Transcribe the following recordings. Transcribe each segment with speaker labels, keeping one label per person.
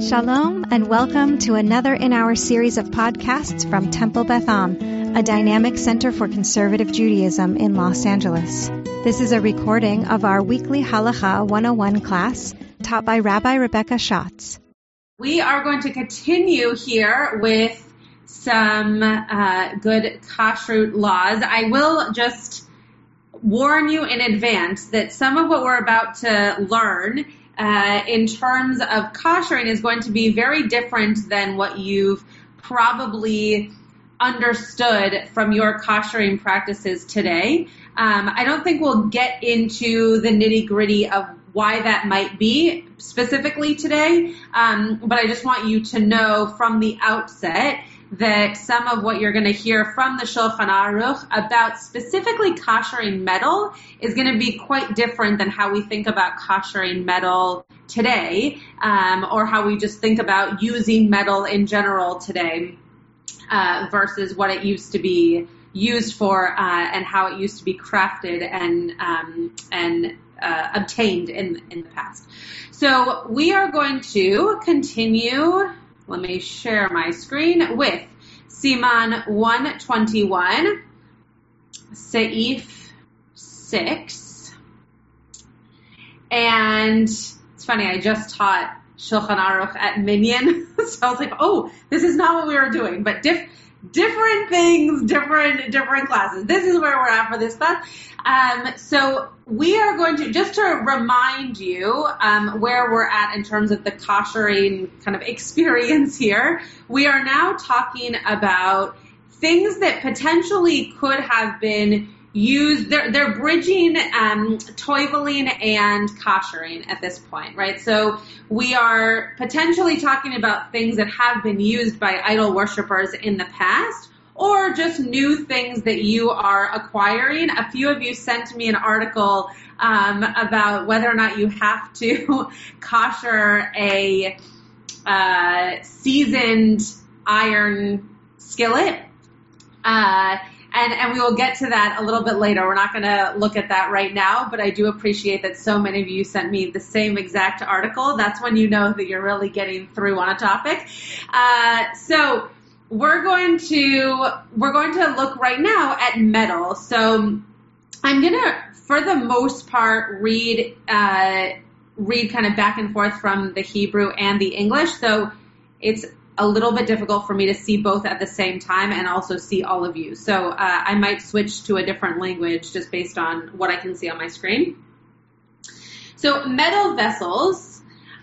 Speaker 1: Shalom and welcome to another in our series of podcasts from Temple Beth Am, a dynamic center for conservative Judaism in Los Angeles. This is a recording of our weekly Halacha 101 class taught by Rabbi Rebecca Schatz.
Speaker 2: We are going to continue here with some uh, good kashrut laws. I will just warn you in advance that some of what we're about to learn uh, in terms of koshering is going to be very different than what you've probably understood from your koshering practices today. Um, I don't think we'll get into the nitty gritty of why that might be specifically today, um, but I just want you to know from the outset that some of what you're going to hear from the Shulchan Aruch about specifically koshering metal is going to be quite different than how we think about koshering metal today, um, or how we just think about using metal in general today, uh, versus what it used to be used for uh, and how it used to be crafted and um, and uh, obtained in in the past. So we are going to continue let me share my screen with Siman 121, Saif 6. And it's funny, I just taught Shulchan Aruch at Minyan, so I was like, oh, this is not what we were doing, but diff- different things, different different classes. This is where we're at for this class. Um, so we are going to just to remind you um, where we're at in terms of the koshering kind of experience here. We are now talking about things that potentially could have been used. They're they're bridging um, toiveling and koshering at this point, right? So we are potentially talking about things that have been used by idol worshippers in the past or just new things that you are acquiring. A few of you sent me an article um, about whether or not you have to kosher a uh, seasoned iron skillet. Uh, and, and we will get to that a little bit later. We're not going to look at that right now, but I do appreciate that so many of you sent me the same exact article. That's when you know that you're really getting through on a topic. Uh, so we're going to we're going to look right now at metal. So I'm gonna, for the most part, read uh, read kind of back and forth from the Hebrew and the English. So it's a little bit difficult for me to see both at the same time and also see all of you. So uh, I might switch to a different language just based on what I can see on my screen. So metal vessels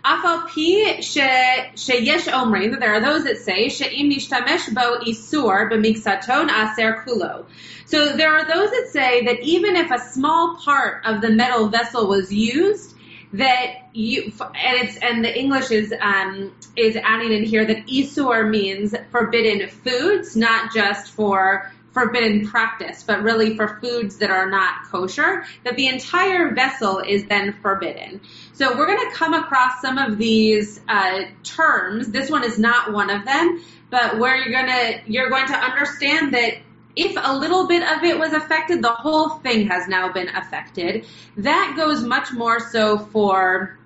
Speaker 2: Afal pi sheyesh omrim, there are those that say she'im nishtamesh bo isur b'miksaton aser kulo. So there are those that say that even if a small part of the metal vessel was used, that you and it's and the English is um, is adding in here that isur means forbidden foods, not just for forbidden practice, but really for foods that are not kosher, that the entire vessel is then forbidden. So we're going to come across some of these uh, terms. This one is not one of them, but where you're going to you're going to understand that if a little bit of it was affected, the whole thing has now been affected. That goes much more so for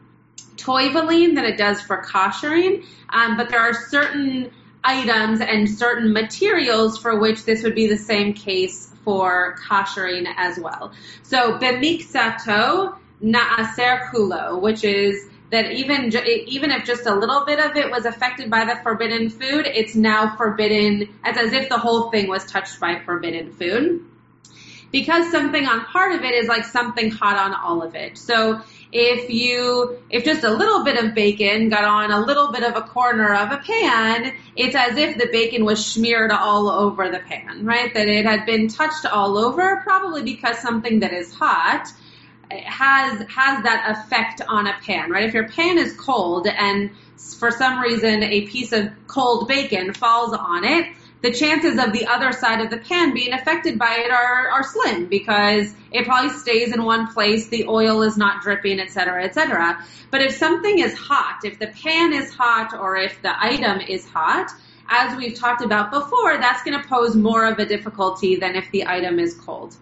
Speaker 2: toiveling than it does for koshering, um, but there are certain items and certain materials for which this would be the same case for koshering as well. So bemiksato naaser kulo, which is that even even if just a little bit of it was affected by the forbidden food, it's now forbidden. It's as if the whole thing was touched by forbidden food. Because something on part of it is like something hot on all of it. So if you, if just a little bit of bacon got on a little bit of a corner of a pan, it's as if the bacon was smeared all over the pan, right? That it had been touched all over, probably because something that is hot has, has that effect on a pan, right? If your pan is cold and for some reason a piece of cold bacon falls on it, the chances of the other side of the pan being affected by it are, are slim because it probably stays in one place, the oil is not dripping, et cetera, et cetera. But if something is hot, if the pan is hot or if the item is hot, as we've talked about before, that's going to pose more of a difficulty than if the item is cold.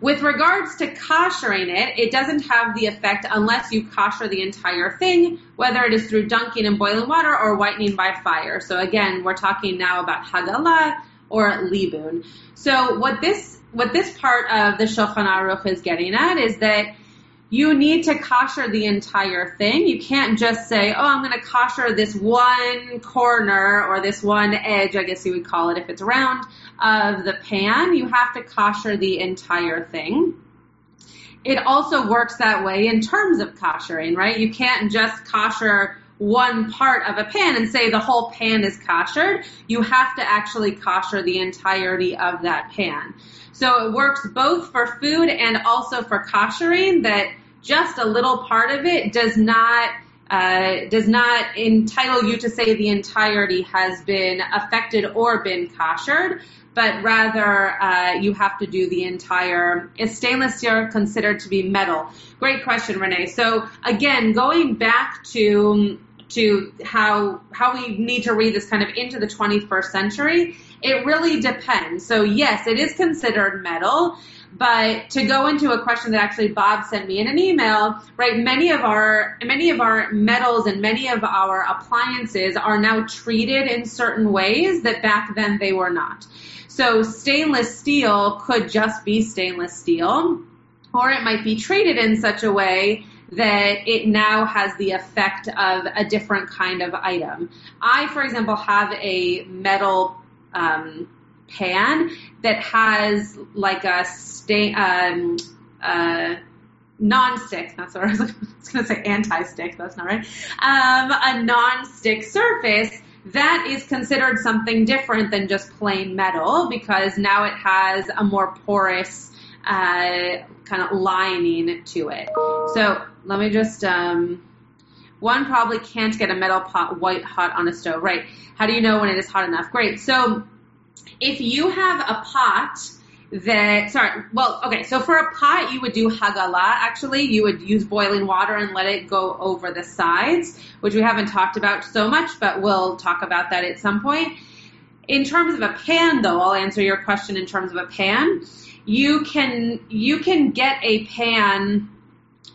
Speaker 2: With regards to koshering it, it doesn't have the effect unless you kosher the entire thing, whether it is through dunking in boiling water or whitening by fire. So again, we're talking now about hagalah or libun. So what this what this part of the Shulchan Aruch is getting at is that you need to kosher the entire thing. You can't just say, oh, I'm going to kosher this one corner or this one edge, I guess you would call it if it's round, of the pan. You have to kosher the entire thing. It also works that way in terms of koshering, right? You can't just kosher one part of a pan and say the whole pan is koshered. You have to actually kosher the entirety of that pan. So it works both for food and also for koshering that just a little part of it does not uh, does not entitle you to say the entirety has been affected or been koshered, but rather uh, you have to do the entire. Is stainless steel considered to be metal? Great question, Renee. So again, going back to to how how we need to read this kind of into the 21st century, it really depends. So yes, it is considered metal. But to go into a question that actually Bob sent me in an email, right? Many of our many of our metals and many of our appliances are now treated in certain ways that back then they were not. So stainless steel could just be stainless steel, or it might be treated in such a way that it now has the effect of a different kind of item. I, for example, have a metal um, pan that has like a stain, um, uh, non-stick. That's what I was, was going to say. Anti-stick. That's not right. Um, a non-stick surface that is considered something different than just plain metal because now it has a more porous uh, kind of lining to it. So let me just. Um, one probably can't get a metal pot white hot on a stove, right? How do you know when it is hot enough? Great. So if you have a pot that sorry well okay so for a pot you would do hagala. Actually you would use boiling water and let it go over the sides which we haven't talked about so much but we'll talk about that at some point. In terms of a pan though i'll answer your question in terms of a pan. You can you can get a pan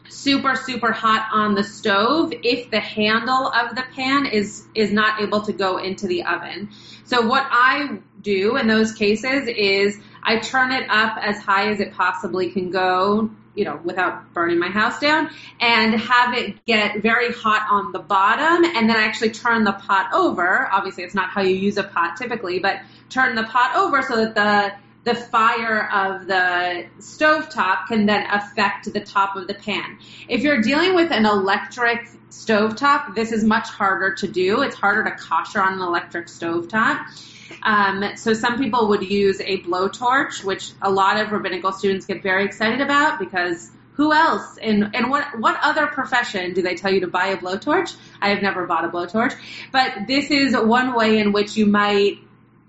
Speaker 2: super super hot on the stove if the handle of the pan is is not able to go into the oven. So what i do in those cases is I turn it up as high as it possibly can go, you know, without burning my house down and have it get very hot on the bottom and then I actually turn the pot over. Obviously it's not how you use a pot typically, but turn the pot over so that the the fire of the stovetop can then affect the top of the pan. If you're dealing with an electric stovetop, this is much harder to do. It's harder to kosher on an electric stovetop. Um, so some people would use a blowtorch, which a lot of rabbinical students get very excited about because who else and and what what other profession do they tell you to buy a blowtorch? I have never bought a blowtorch, but this is one way in which you might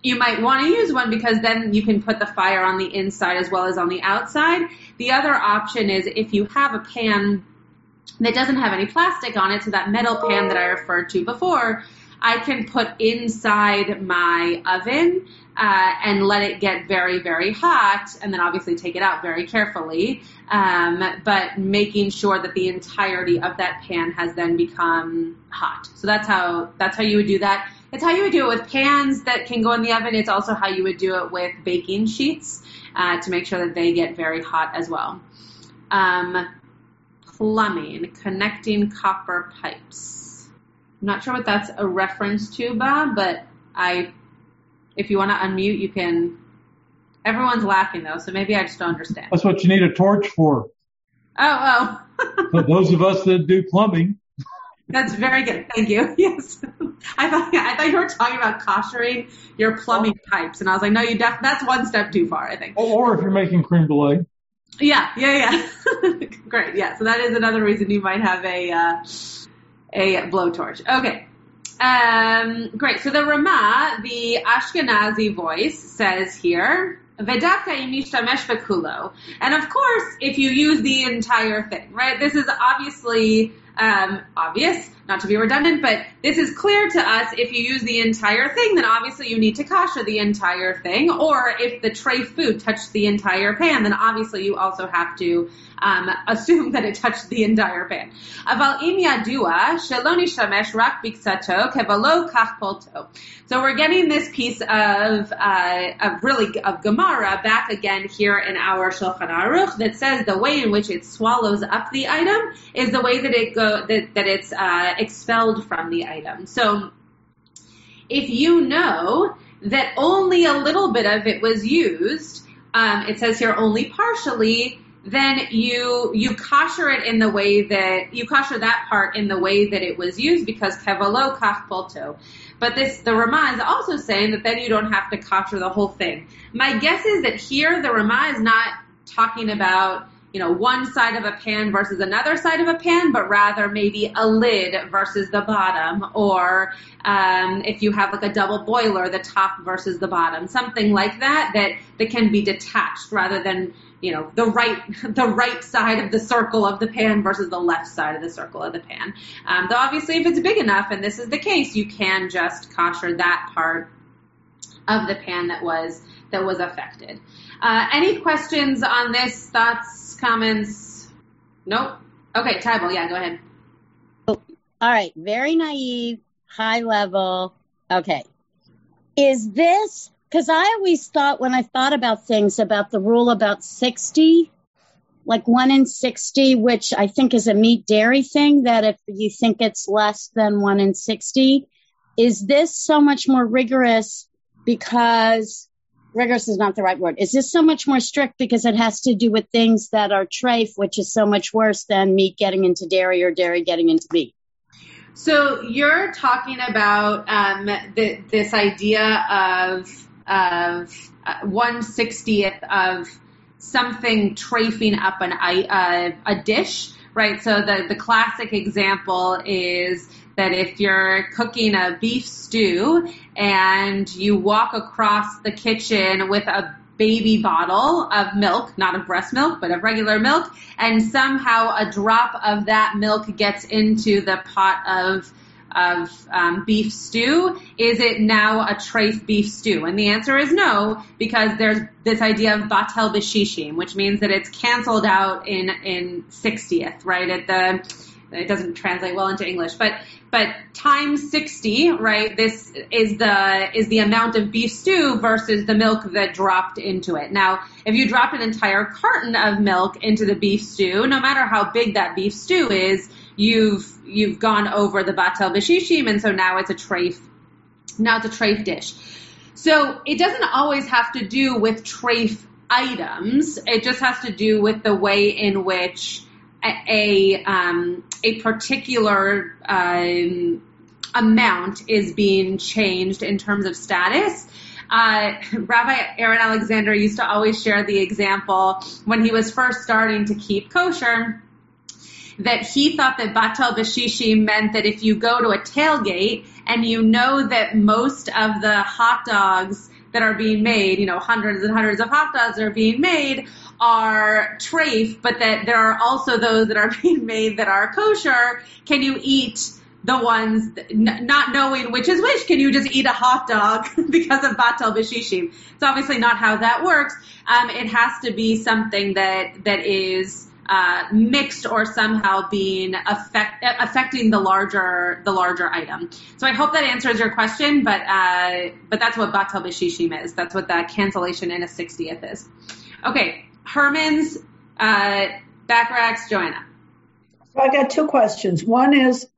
Speaker 2: you might want to use one because then you can put the fire on the inside as well as on the outside. The other option is if you have a pan that doesn't have any plastic on it, so that metal pan that I referred to before, I can put inside my oven uh, and let it get very, very hot, and then obviously take it out very carefully. Um, but making sure that the entirety of that pan has then become hot. So that's how that's how you would do that. It's how you would do it with pans that can go in the oven. It's also how you would do it with baking sheets uh, to make sure that they get very hot as well. Um, plumbing, connecting copper pipes. I'm not sure what that's a reference to, Bob, but I, if you want to unmute, you can. Everyone's laughing though, so maybe I just don't understand.
Speaker 3: That's what you need a torch for.
Speaker 2: Oh,
Speaker 3: oh. those of us that do plumbing.
Speaker 2: That's very good. Thank you. Yes. I thought I thought you were talking about koshering your plumbing pipes, and I was like, no, you def- that's one step too far. I think.
Speaker 3: Or if you're making creme brulee.
Speaker 2: Yeah, yeah, yeah. Great. Yeah. So that is another reason you might have a. Uh, a blowtorch. Okay. Um, great. So the Rama, the Ashkenazi voice, says here. And of course, if you use the entire thing, right? This is obviously um, obvious, not to be redundant, but this is clear to us. If you use the entire thing, then obviously you need to kasher the entire thing. Or if the tray food touched the entire pan, then obviously you also have to um, assume that it touched the entire pan. Aval im sheloni shamesh rak biksato kevalo kach So we're getting this piece of, uh, of really of Gemara back again here in our Shulchan Aruch that says the way in which it swallows up the item is the way that it go that, that it's uh, expelled from the item. So if you know that only a little bit of it was used, um, it says here only partially, then you you kosher it in the way that you kosher that part in the way that it was used because kevalo kach polto. But this the Rama is also saying that then you don't have to kosher the whole thing. My guess is that here the Rama is not talking about you know, one side of a pan versus another side of a pan, but rather maybe a lid versus the bottom, or um, if you have like a double boiler, the top versus the bottom, something like that that that can be detached rather than you know the right the right side of the circle of the pan versus the left side of the circle of the pan. Um, though obviously, if it's big enough, and this is the case, you can just kosher that part of the pan that was that was affected. Uh, any questions on this? Thoughts? comments? Nope. Okay, Tybal, yeah, go ahead.
Speaker 4: All right, very naive, high level. Okay. Is this, because I always thought when I thought about things about the rule about 60, like one in 60, which I think is a meat dairy thing, that if you think it's less than one in 60, is this so much more rigorous because rigorous is not the right word. Is this so much more strict because it has to do with things that are trafe, which is so much worse than meat getting into dairy or dairy getting into meat?
Speaker 2: So you're talking about um, the, this idea of of uh, one sixtieth of something trafing up an uh, a dish, right? So the the classic example is that if you're cooking a beef stew and you walk across the kitchen with a baby bottle of milk, not of breast milk, but of regular milk, and somehow a drop of that milk gets into the pot of of um, beef stew, is it now a trafe beef stew? And the answer is no, because there's this idea of batel b'shishim, which means that it's canceled out in in 60th, right? At the it doesn't translate well into English, but but times 60, right? This is the is the amount of beef stew versus the milk that dropped into it. Now, if you drop an entire carton of milk into the beef stew, no matter how big that beef stew is, you've you've gone over the batel b'shishim, and so now it's a trafe. Now it's a trafe dish. So it doesn't always have to do with trafe items. It just has to do with the way in which a um, a particular um, amount is being changed in terms of status. Uh, Rabbi Aaron Alexander used to always share the example when he was first starting to keep kosher that he thought that batal bashishi meant that if you go to a tailgate and you know that most of the hot dogs that are being made, you know, hundreds and hundreds of hot dogs are being made, are trafe, but that there are also those that are being made that are kosher. Can you eat the ones not knowing which is which? Can you just eat a hot dog because of batal b'shishim? It's obviously not how that works. Um, it has to be something that that is uh, mixed or somehow being affect, affecting the larger the larger item. So I hope that answers your question, but uh, but that's what batal b'shishim is. That's what that cancellation in a sixtieth is. Okay, Herman's uh, Bacharach's Joanna.
Speaker 5: So I got two questions. One is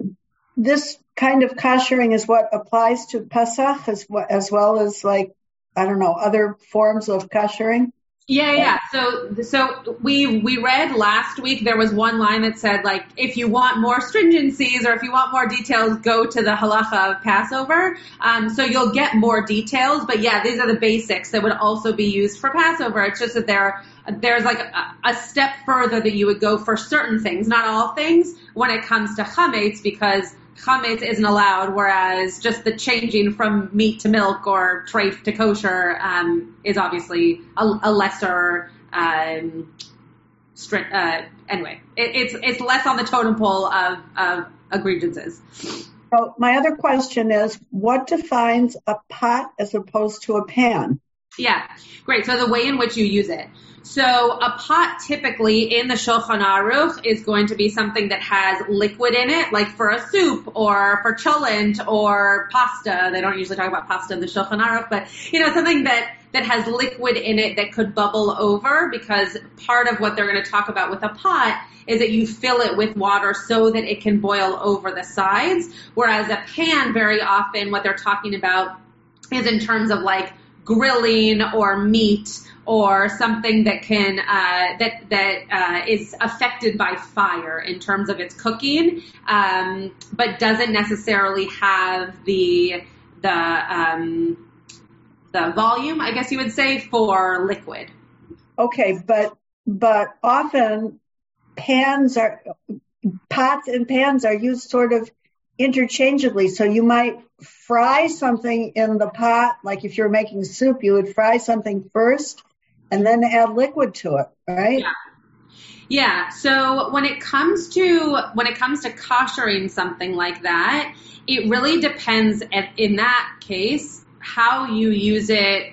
Speaker 5: this kind of koshering is what applies to Pesach as, well as like I don't know other forms of koshering.
Speaker 2: Yeah, yeah. So, so we we read last week. There was one line that said like, if you want more stringencies or if you want more details, go to the halacha of Passover. Um, so you'll get more details. But yeah, these are the basics that would also be used for Passover. It's just that there there's like a, a step further that you would go for certain things, not all things, when it comes to chametz because chametz isn't allowed, whereas just the changing from meat to milk or treif to kosher um, is obviously a, a lesser um, uh, anyway, it, it's it's less on the totem pole of of egregiouses.
Speaker 5: So my other question is, what defines a pot as opposed to a pan?
Speaker 2: Yeah, great. So the way in which you use it. So a pot typically in the Shulchan Aruch is going to be something that has liquid in it, like for a soup or for cholent or pasta. They don't usually talk about pasta in the Shulchan Aruch, but you know, something that, that has liquid in it that could bubble over because part of what they're going to talk about with a pot is that you fill it with water so that it can boil over the sides. Whereas a pan, very often what they're talking about is in terms of like grilling or meat or something that can uh, that that uh, is affected by fire in terms of its cooking, um, but doesn't necessarily have the the um, the volume, I guess you would say, for liquid.
Speaker 5: Okay, but but often pans are pots and pans are used sort of interchangeably. So you might fry something in the pot, like if you're making soup, you would fry something first and then add liquid to it, right?
Speaker 2: Yeah. Yeah. So when it comes to when it comes to koshering something like that, it really depends in that case how you use it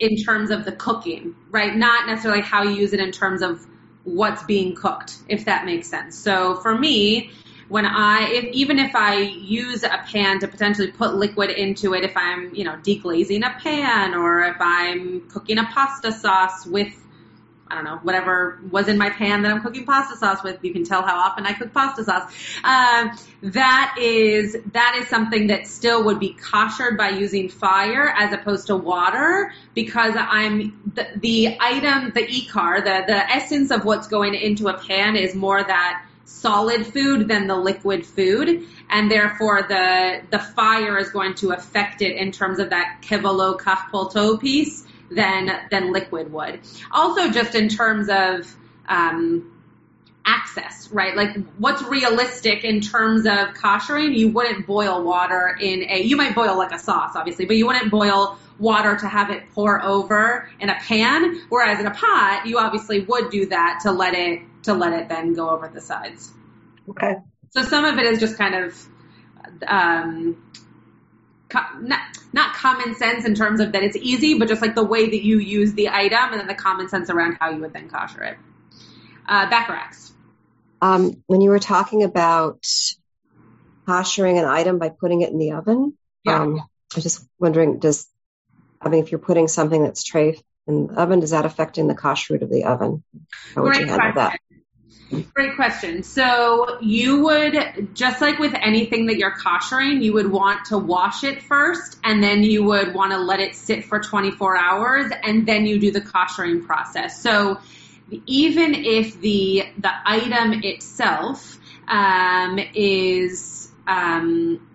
Speaker 2: in terms of the cooking, right? Not necessarily how you use it in terms of what's being cooked, if that makes sense. So for me, when I, if, even if I use a pan to potentially put liquid into it, if I'm, you know, deglazing a pan or if I'm cooking a pasta sauce with, I don't know, whatever was in my pan that I'm cooking pasta sauce with, you can tell how often I cook pasta sauce. Um, that is, that is something that still would be koshered by using fire as opposed to water because I'm, the, the item, the ikar, the, the essence of what's going into a pan is more that solid food than the liquid food, and therefore the the fire is going to affect it in terms of that kevalo kachpolto piece than than liquid would. Also, just in terms of um, access, right? Like what's realistic in terms of koshering? You wouldn't boil water in a, you might boil like a sauce, obviously, but you wouldn't boil water to have it pour over in a pan. Whereas in a pot, you obviously would do that to let it to let it then go over the sides.
Speaker 5: Okay.
Speaker 2: So some of it is just kind of um, not not common sense in terms of that it's easy, but just like the way that you use the item and then the common sense around how you would then kosher it. Uh, Bacharachs.
Speaker 6: Um, when you were talking about koshering an item by putting it in the oven,
Speaker 2: Yeah.
Speaker 6: um, I was just wondering, does I mean, if you're putting something that's treif in the oven, is that affecting the kashrut of the oven? How would
Speaker 2: Great
Speaker 6: you handle
Speaker 2: question.
Speaker 6: that?
Speaker 2: Great question. So you would, just like with anything that you're koshering, you would want to wash it first and then you would want to let it sit for 24 hours and then you do the koshering process. So even if the, the item itself, um, is, um,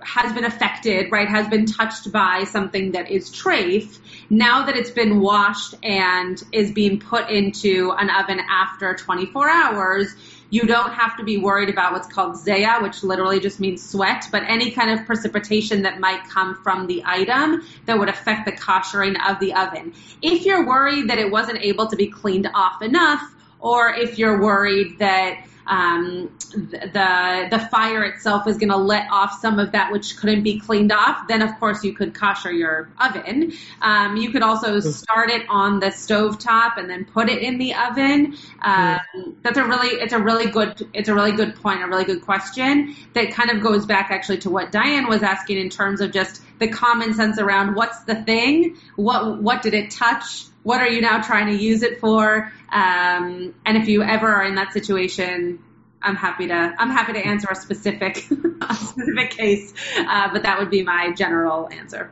Speaker 2: has been affected, right, has been touched by something that is trafe, now that it's been washed and is being put into an oven after 24 hours, you don't have to be worried about what's called zaya, which literally just means sweat, but any kind of precipitation that might come from the item that would affect the koshering of the oven. If you're worried that it wasn't able to be cleaned off enough, or if you're worried that um, the the fire itself is going to let off some of that which couldn't be cleaned off, then of course you could kosher your oven. Um, you could also start it on the stove top and then put it in the oven. Um, that's a really it's a really good it's a really good point, a really good question that kind of goes back actually to what Diane was asking in terms of just the common sense around what's the thing, what what did it touch, what are you now trying to use it for? Um, and if you ever are in that situation, I'm happy to I'm happy to answer a specific a specific case, uh, but that would be my general answer.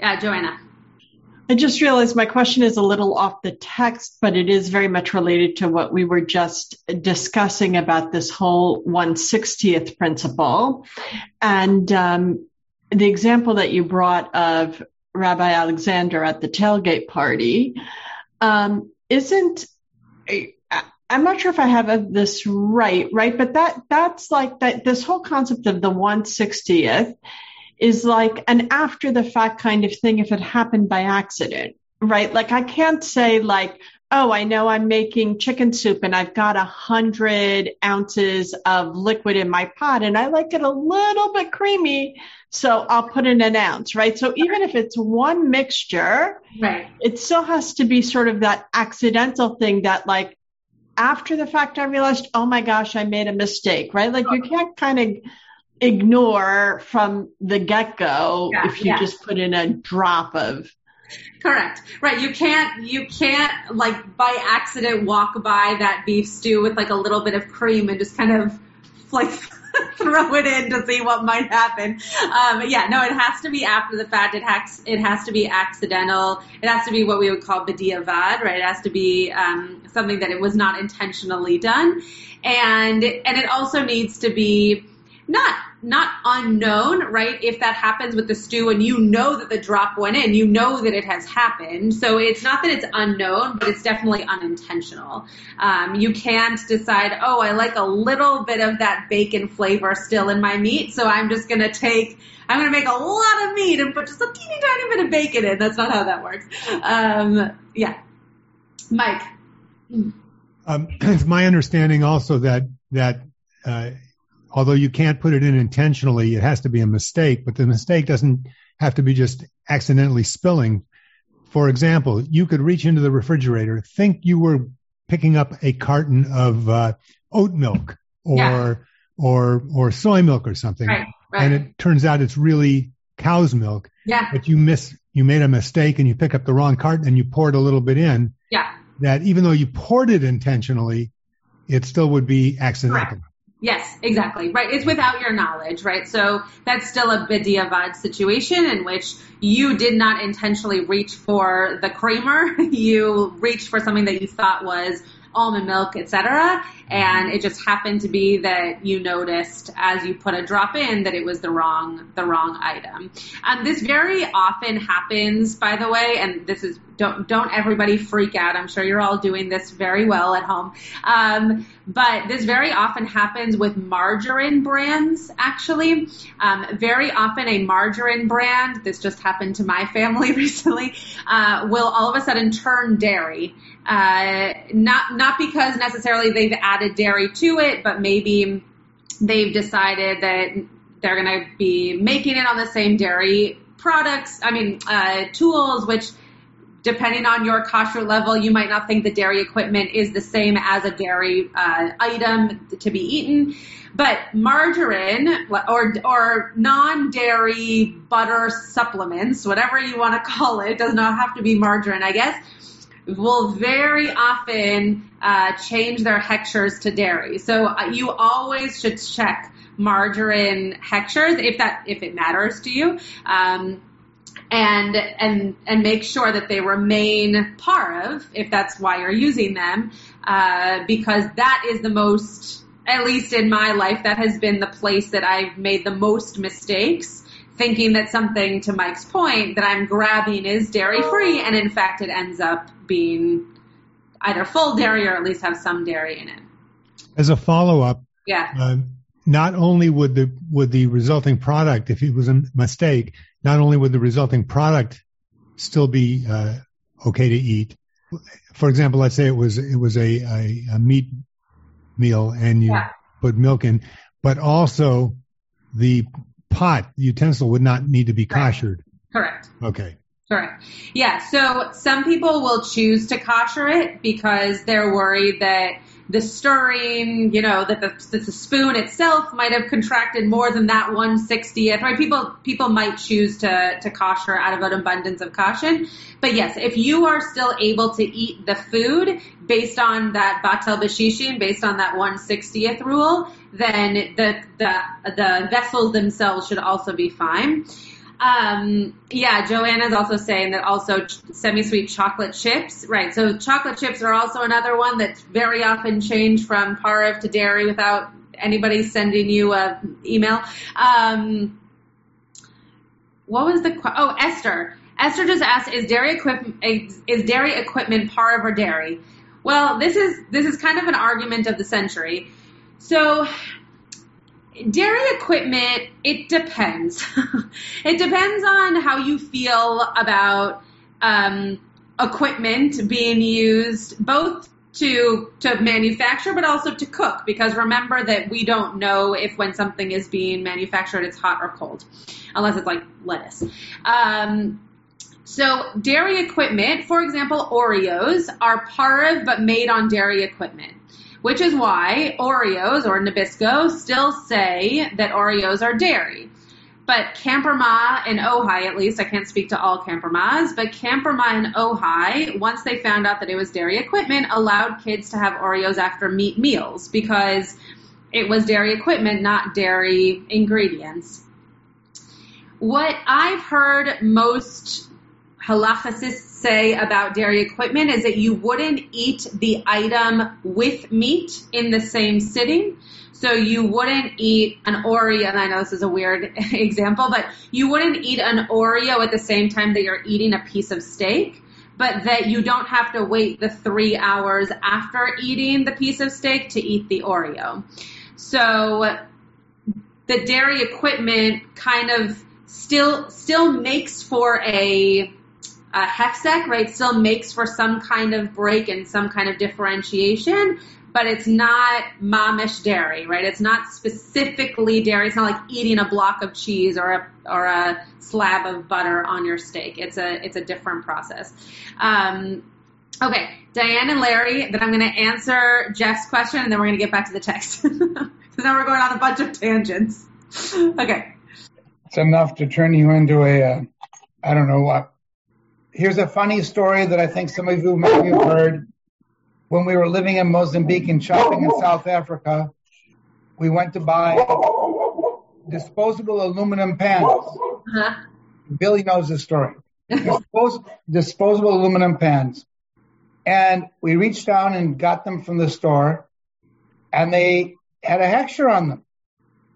Speaker 2: Yeah, Joanna.
Speaker 7: I just realized my question is a little off the text, but it is very much related to what we were just discussing about this whole 160th principle. And um, the example that you brought of Rabbi Alexander at the tailgate party um, isn't. I'm not sure if I have this right, right? But that that's like that. This whole concept of the 160th is like an after the fact kind of thing if it happened by accident, right? Like I can't say like, oh, I know I'm making chicken soup and I've got a hundred ounces of liquid in my pot and I like it a little bit creamy. So I'll put in an ounce, right? So even if it's one mixture,
Speaker 2: Right.
Speaker 7: it still has to be sort of that accidental thing that like after the fact I realized, oh my gosh, I made a mistake, right? Like you can't kind of ignore from the get go
Speaker 2: Yeah,
Speaker 7: if you
Speaker 2: yeah.
Speaker 7: just put in a drop of
Speaker 2: Correct. Right. You can't, you can't like by accident walk by that beef stew with like a little bit of cream and just kind of like throw it in to see what might happen. Um, yeah, no, it has to be after the fact. It has, it has to be accidental. It has to be what we would call badiavad, right? It has to be, um, something that it was not intentionally done. And, and it also needs to be, not not unknown, right? If that happens with the stew and you know that the drop went in, you know that it has happened. So it's not that it's unknown, but it's definitely unintentional. Um, you can't decide, oh, I like a little bit of that bacon flavor still in my meat, so I'm just gonna take I'm gonna make a lot of meat and put just a teeny tiny bit of bacon in. That's not how that works. Um, yeah, Mike.
Speaker 8: Um, it's my understanding also that that uh, although you can't put it in intentionally, it has to be a mistake. But the mistake doesn't have to be just accidentally spilling. For example, you could reach into the refrigerator, think you were picking up a carton of uh, oat milk or
Speaker 2: Yeah.
Speaker 8: or or soy milk or something,
Speaker 2: Right, right.
Speaker 8: and it turns out it's really cow's milk.
Speaker 2: yeah,
Speaker 8: But you miss you made a mistake and you pick up the wrong carton and you poured a little bit in.
Speaker 2: yeah.
Speaker 8: That even though you poured it intentionally, it still would be accidental.
Speaker 2: Yes, exactly. Right. It's without your knowledge, right? So that's still a badiavad situation in which you did not intentionally reach for the creamer. You reached for something that you thought was almond milk, etc. And it just happened to be that you noticed as you put a drop in that it was the wrong, the wrong item. Um, this very often happens, by the way, and this is, don't, don't everybody freak out. I'm sure you're all doing this very well at home. Um, but this very often happens with margarine brands, actually. Um, very often a margarine brand, this just happened to my family recently, uh, will all of a sudden turn dairy. Uh, not, not because necessarily they've added dairy to it, but maybe they've decided that they're going to be making it on the same dairy products, I mean, uh, tools, which depending on your kosher level, you might not think the dairy equipment is the same as a dairy uh, item to be eaten. But margarine or or non-dairy butter supplements, whatever you want to call it, does not have to be margarine, I guess, will very often uh, change their hechshers to dairy. So uh, you always should check margarine hechshers if that if it matters to you. Um, and and and make sure that they remain parv if that's why you're using them, uh, because that is the most, at least in my life, that has been the place that I've made the most mistakes, thinking that something, to Mike's point, that I'm grabbing is dairy free, and in fact, it ends up being either full dairy or at least have some dairy in it.
Speaker 8: As a follow up,
Speaker 2: Yeah,
Speaker 8: uh, not only would the would the resulting product, if it was a mistake, not only would the resulting product still be uh, okay to eat. For example, let's say it was it was a a, a meat meal and you
Speaker 2: Yeah.
Speaker 8: put milk in, but also the pot the utensil would not need to be
Speaker 2: Right.
Speaker 8: koshered.
Speaker 2: correct.
Speaker 8: Okay.
Speaker 2: Correct. Yeah. So some people will choose to kosher it because they're worried that the stirring, you know, that the, that the spoon itself might have contracted more than that one sixtieth. Right? People people might choose to to kosher out of an abundance of caution. But yes, if you are still able to eat the food based on that batel b'shishim, based on that one sixtieth rule, then the the the vessels themselves should also be fine. Um, yeah, Joanna's also saying that also semi-sweet chocolate chips, right? So chocolate chips are also another one that's very often changed from parv to dairy without anybody sending you a email. Um, what was the oh Esther? Esther just asked, is dairy equipment is, dairy equipment parv or dairy? Well, this is this is kind of an argument of the century. So dairy equipment, it depends. it depends on how you feel about um, equipment being used both to to manufacture but also to cook. Because remember that we don't know if when something is being manufactured it's hot or cold unless it's like lettuce. Um, so dairy equipment for example oreos are parve but made on dairy equipment which is why oreos or nabisco still say that oreos are dairy but Camp Ramah and Ojai, at least, I can't speak to all Camp Ramahs, but Camp Ramah and Ojai, once they found out that it was dairy equipment, allowed kids to have Oreos after meat meals because it was dairy equipment, not dairy ingredients. What I've heard most halachicists say about dairy equipment is that you wouldn't eat the item with meat in the same sitting. So you wouldn't eat an Oreo, and I know this is a weird example, but you wouldn't eat an Oreo at the same time that you're eating a piece of steak, but that you don't have to wait the three hours after eating the piece of steak to eat the Oreo. So the dairy equipment kind of still still makes for a a hefsek, right, still makes for some kind of break and some kind of differentiation, but it's not mamish dairy, right? It's not specifically dairy. It's not like eating a block of cheese or a or a slab of butter on your steak. It's a it's a different process. Um, okay, Diane and Larry. Then I'm going to answer Jeff's question, and then we're going to get back to the text because now we're going on a bunch of tangents. okay.
Speaker 9: It's enough to turn you into a uh, I don't know what. Here's a funny story that I think some of you maybe have heard when we were living in Mozambique and shopping in South Africa, we went to buy disposable aluminum pans. Uh-huh. Billy knows this story. Dispos- disposable aluminum pans. And we reached down and got them from the store, and they had a hechsher on them.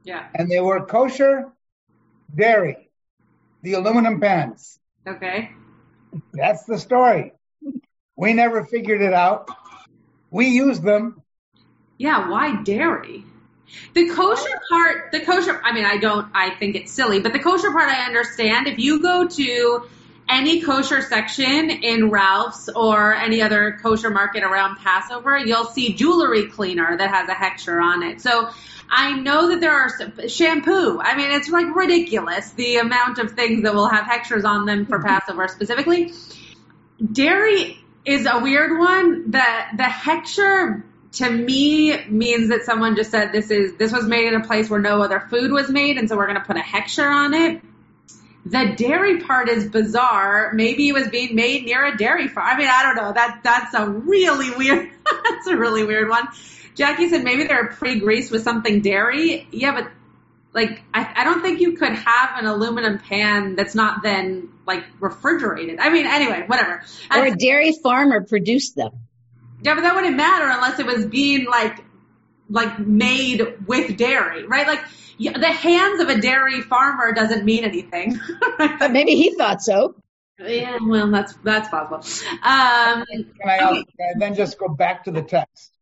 Speaker 2: Yeah.
Speaker 9: And they were kosher dairy, the aluminum pans.
Speaker 2: Okay.
Speaker 9: That's the story. We never figured it out. We use them.
Speaker 2: Yeah, why dairy? The kosher part, the kosher, I mean, I don't, I think it's silly, but the kosher part I understand. If you go to any kosher section in Ralph's or any other kosher market around Passover, you'll see jewelry cleaner that has a hechsher on it. So I know that there are shampoo. I mean, it's like ridiculous the amount of things that will have hechshers on them for mm-hmm. Passover specifically. Dairy is a weird one. The the hechsher to me means that someone just said this is this was made in a place where no other food was made, and so we're going to put a hechsher on it. The dairy part is bizarre. Maybe it was being made near a dairy farm. I mean, I don't know. That that's a really weird. that's a really weird one. Jackie said maybe they're pre-greased with something dairy. Yeah, but like I, I don't think you could have an aluminum pan that's not then like refrigerated. I mean, anyway, whatever.
Speaker 4: Or a dairy farmer produced them.
Speaker 2: Yeah, but that wouldn't matter unless it was being like like made with dairy, right? Like the hands of a dairy farmer doesn't mean anything.
Speaker 4: but maybe he thought so.
Speaker 2: Yeah, well, that's that's possible. Um,
Speaker 9: can, I also, can I then just go back to the text?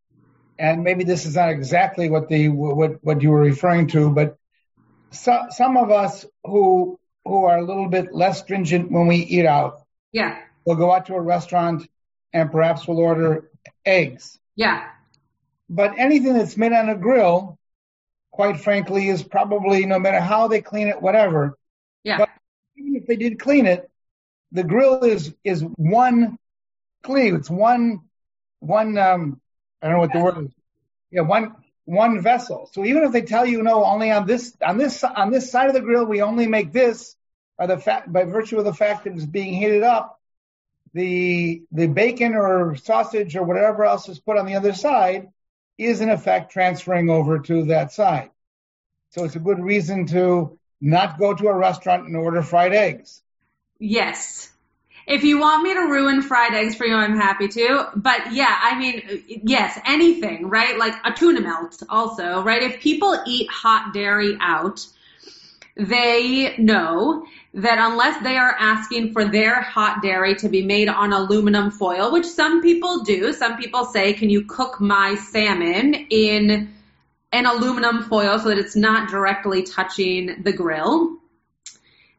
Speaker 9: And maybe this is not exactly what the what what you were referring to, but so, some of us who who are a little bit less stringent when we eat out,
Speaker 2: yeah,
Speaker 9: we'll go out to a restaurant and perhaps we'll order eggs.
Speaker 2: Yeah.
Speaker 9: But anything that's made on a grill, quite frankly, is probably no matter how they clean it, whatever.
Speaker 2: Yeah.
Speaker 9: But even if they did clean it, the grill is is one kli. It's one one um I don't know what the word is. Yeah, one one vessel. So even if they tell you no, only on this on this on this side of the grill we only make this by the fact by virtue of the fact that it's being heated up, the the bacon or sausage or whatever else is put on the other side is in effect transferring over to that side. So it's a good reason to not go to a restaurant and order fried eggs.
Speaker 2: Yes. If you want me to ruin fried eggs for you, I'm happy to. But yeah, I mean, yes, anything, right? Like a tuna melt also, right? If people eat hot dairy out, they know that unless they are asking for their hot dairy to be made on aluminum foil, which some people do, some people say, can you cook my salmon in an aluminum foil so that it's not directly touching the grill?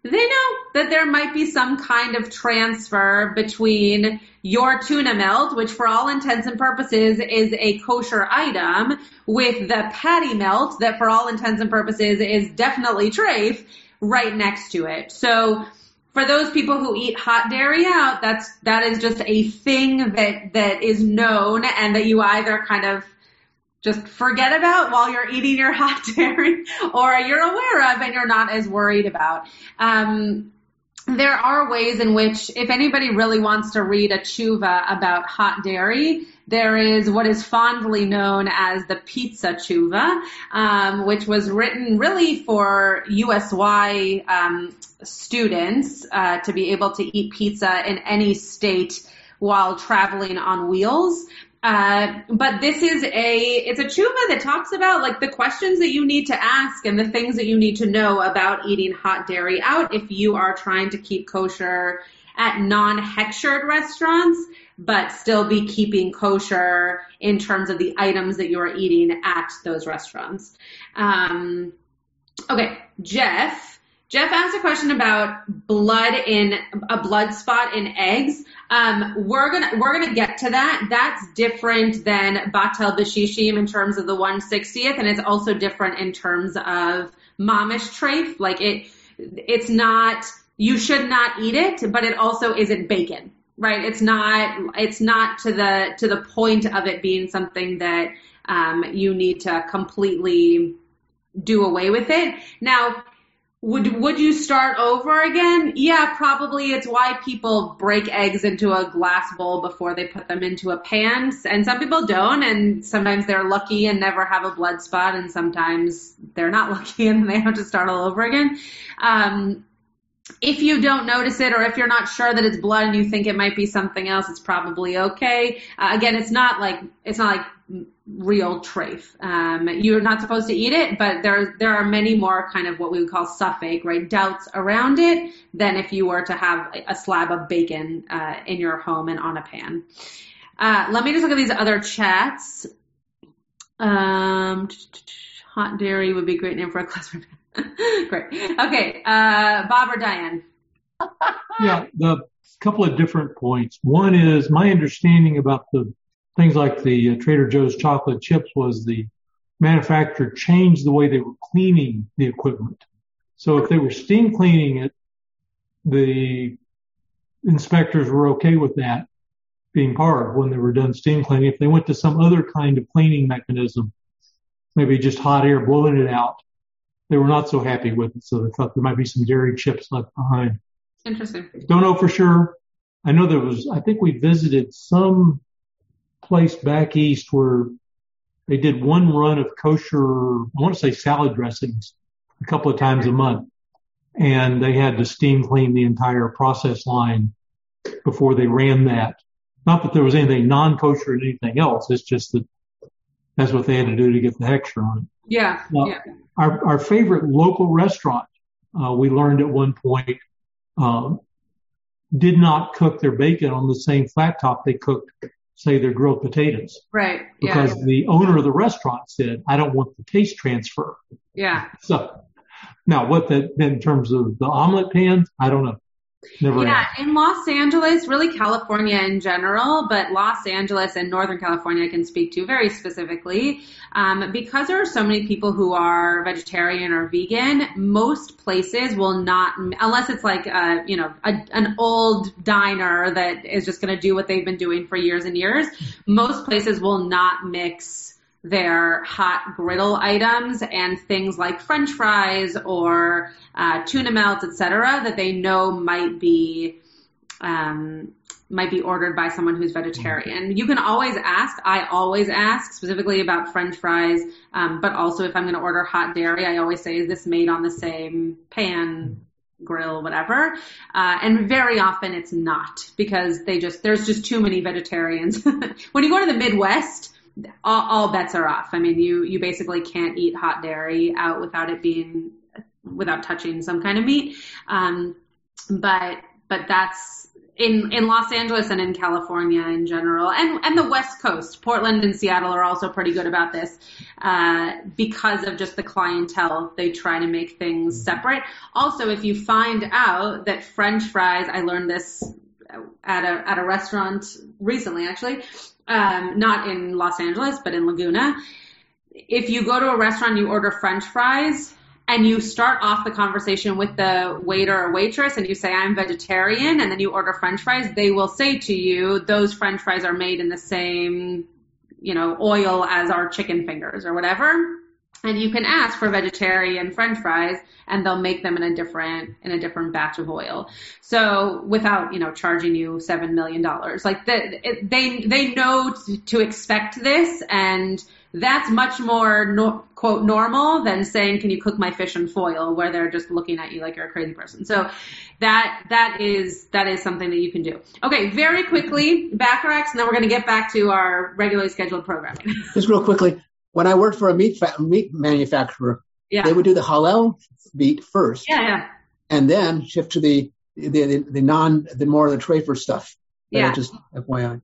Speaker 2: they know that there might be some kind of transfer between your tuna melt, which for all intents and purposes is a kosher item, with the patty melt that for all intents and purposes is definitely treif right next to it. So for those people who eat hot dairy out, that's that is just a thing that that is known and that you either kind of just forget about while you're eating your hot dairy or you're aware of and you're not as worried about. Um, there are ways in which, if anybody really wants to read a tshuva about hot dairy, there is what is fondly known as the pizza tshuva, um, which was written really for USY um, students uh, to be able to eat pizza in any state while traveling on wheels. Uh, but this is a it's a tshuva that talks about like the questions that you need to ask and the things that you need to know about eating hot dairy out if you are trying to keep kosher at non-hechshered restaurants, but still be keeping kosher in terms of the items that you are eating at those restaurants. Um, okay, Jeff. Jeff asked a question about blood in a blood spot in eggs. Um, we're gonna we're gonna get to that. That's different than batel b'shishim in terms of the 160th, and it's also different in terms of mamish treif. Like it, it's not you should not eat it, but it also isn't bacon, right? It's not it's not to the to the point of it being something that um, you need to completely do away with it. Now would would you start over again? Yeah, probably. It's why people break eggs into a glass bowl before they put them into a pan, and some people don't. And sometimes they're lucky and never have a blood spot, and sometimes they're not lucky and they have to start all over again. Um, if you don't notice it or if you're not sure that it's blood and you think it might be something else, it's probably okay. Uh, again, it's not like it's not like real trafe. Um, you're not supposed to eat it, but there there are many more kind of what we would call safek, right? Doubts around it than if you were to have a slab of bacon uh, in your home and on a pan. Uh, let me just look at these other chats. Um, hot dairy would be a great name for a cluster. Great. Okay, uh, Bob or Diane?
Speaker 3: yeah, the couple of different points. One is my understanding about the things like the uh, Trader Joe's chocolate chips was the manufacturer changed the way they were cleaning the equipment. So if they were steam cleaning it, the inspectors were okay with that being part when they were done steam cleaning. If they went to some other kind of cleaning mechanism, maybe just hot air blowing it out, they were not so happy with it. So they thought there might be some dairy chips left behind.
Speaker 2: Interesting.
Speaker 3: Don't know for sure. I know there was, I think we visited some place back east where they did one run of kosher, I want to say salad dressings a couple of times a month. And they had to steam clean the entire process line before they ran that. Not that there was anything non-kosher and anything else. It's just that that's what they had to do to get the hechsher on it.
Speaker 2: Yeah.
Speaker 3: Now,
Speaker 2: yeah.
Speaker 3: Our, our favorite local restaurant, uh, we learned at one point, um, did not cook their bacon on the same flat top they cooked, say, their grilled potatoes.
Speaker 2: Right.
Speaker 3: Because
Speaker 2: yeah.
Speaker 3: the owner of the restaurant said, I don't want the taste transfer.
Speaker 2: Yeah.
Speaker 3: So now what that in terms of the omelet pans, I don't know. Never
Speaker 2: yeah, in Los Angeles, really California in general, but Los Angeles and Northern California I can speak to very specifically. Um, because there are so many people who are vegetarian or vegan, most places will not, unless it's like, a, you know, a, an old diner that is just going to do what they've been doing for years and years, most places will not mix their hot griddle items and things like french fries or uh, tuna melt, etc., that they know might be um, might be ordered by someone who's vegetarian. You can always ask. I always ask specifically about French fries, um, but also if I'm going to order hot dairy, I always say, "Is this made on the same pan?" grill whatever uh, and very often it's not because they just there's just too many vegetarians when you go to the midwest all, all bets are off. I mean, you you basically can't eat hot dairy out without it being without touching some kind of meat. Um, but but that's in in Los Angeles and in California in general, and and the West Coast, Portland and Seattle are also pretty good about this uh, because of just the clientele. They try to make things separate. Also, if you find out that French fries, I learned this at a at a restaurant recently, actually, um, not in Los Angeles, but in Laguna. If you go to a restaurant, you order French fries and you start off the conversation with the waiter or waitress and you say i'm vegetarian and then you order french fries they will say to you those french fries are made in the same you know oil as our chicken fingers or whatever and you can ask for vegetarian french fries and they'll make them in a different in a different batch of oil. So without you know charging you seven million dollars. Like the, they they know to, to expect this and that's much more no, quote normal than saying can you cook my fish in foil? where they're just looking at you like you're a crazy person. So that that is that is something that you can do. Okay very quickly bacharachs and then we're going to get back to our regularly scheduled programming.
Speaker 10: Just real quickly when i worked for a meat fa- meat manufacturer yeah. they would do the halal meat first
Speaker 2: yeah yeah
Speaker 10: and then shift to the the, the, the non the more of the trafer stuff
Speaker 2: yeah
Speaker 10: just fyi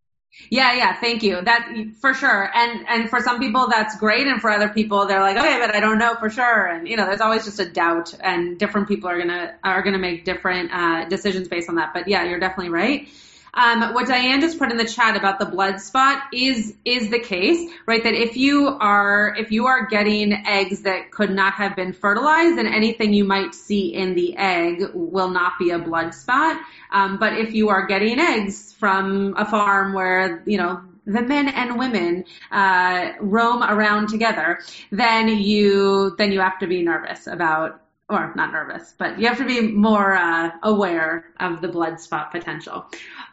Speaker 2: yeah, yeah, thank you. That for sure. And and for some people that's great and for other people they're like, "Okay, but I don't know for sure." And you know, there's always just a doubt and different people are going to are going to make different uh decisions based on that. But yeah, you're definitely right. Um, what Diane just put in the chat about the blood spot is is the case, right? That if you are if you are getting eggs that could not have been fertilized, then anything you might see in the egg will not be a blood spot. Um, but if you are getting eggs from a farm where you know the men and women uh, roam around together, then you then you have to be nervous about or not nervous, but you have to be more uh, aware of the blood spot potential.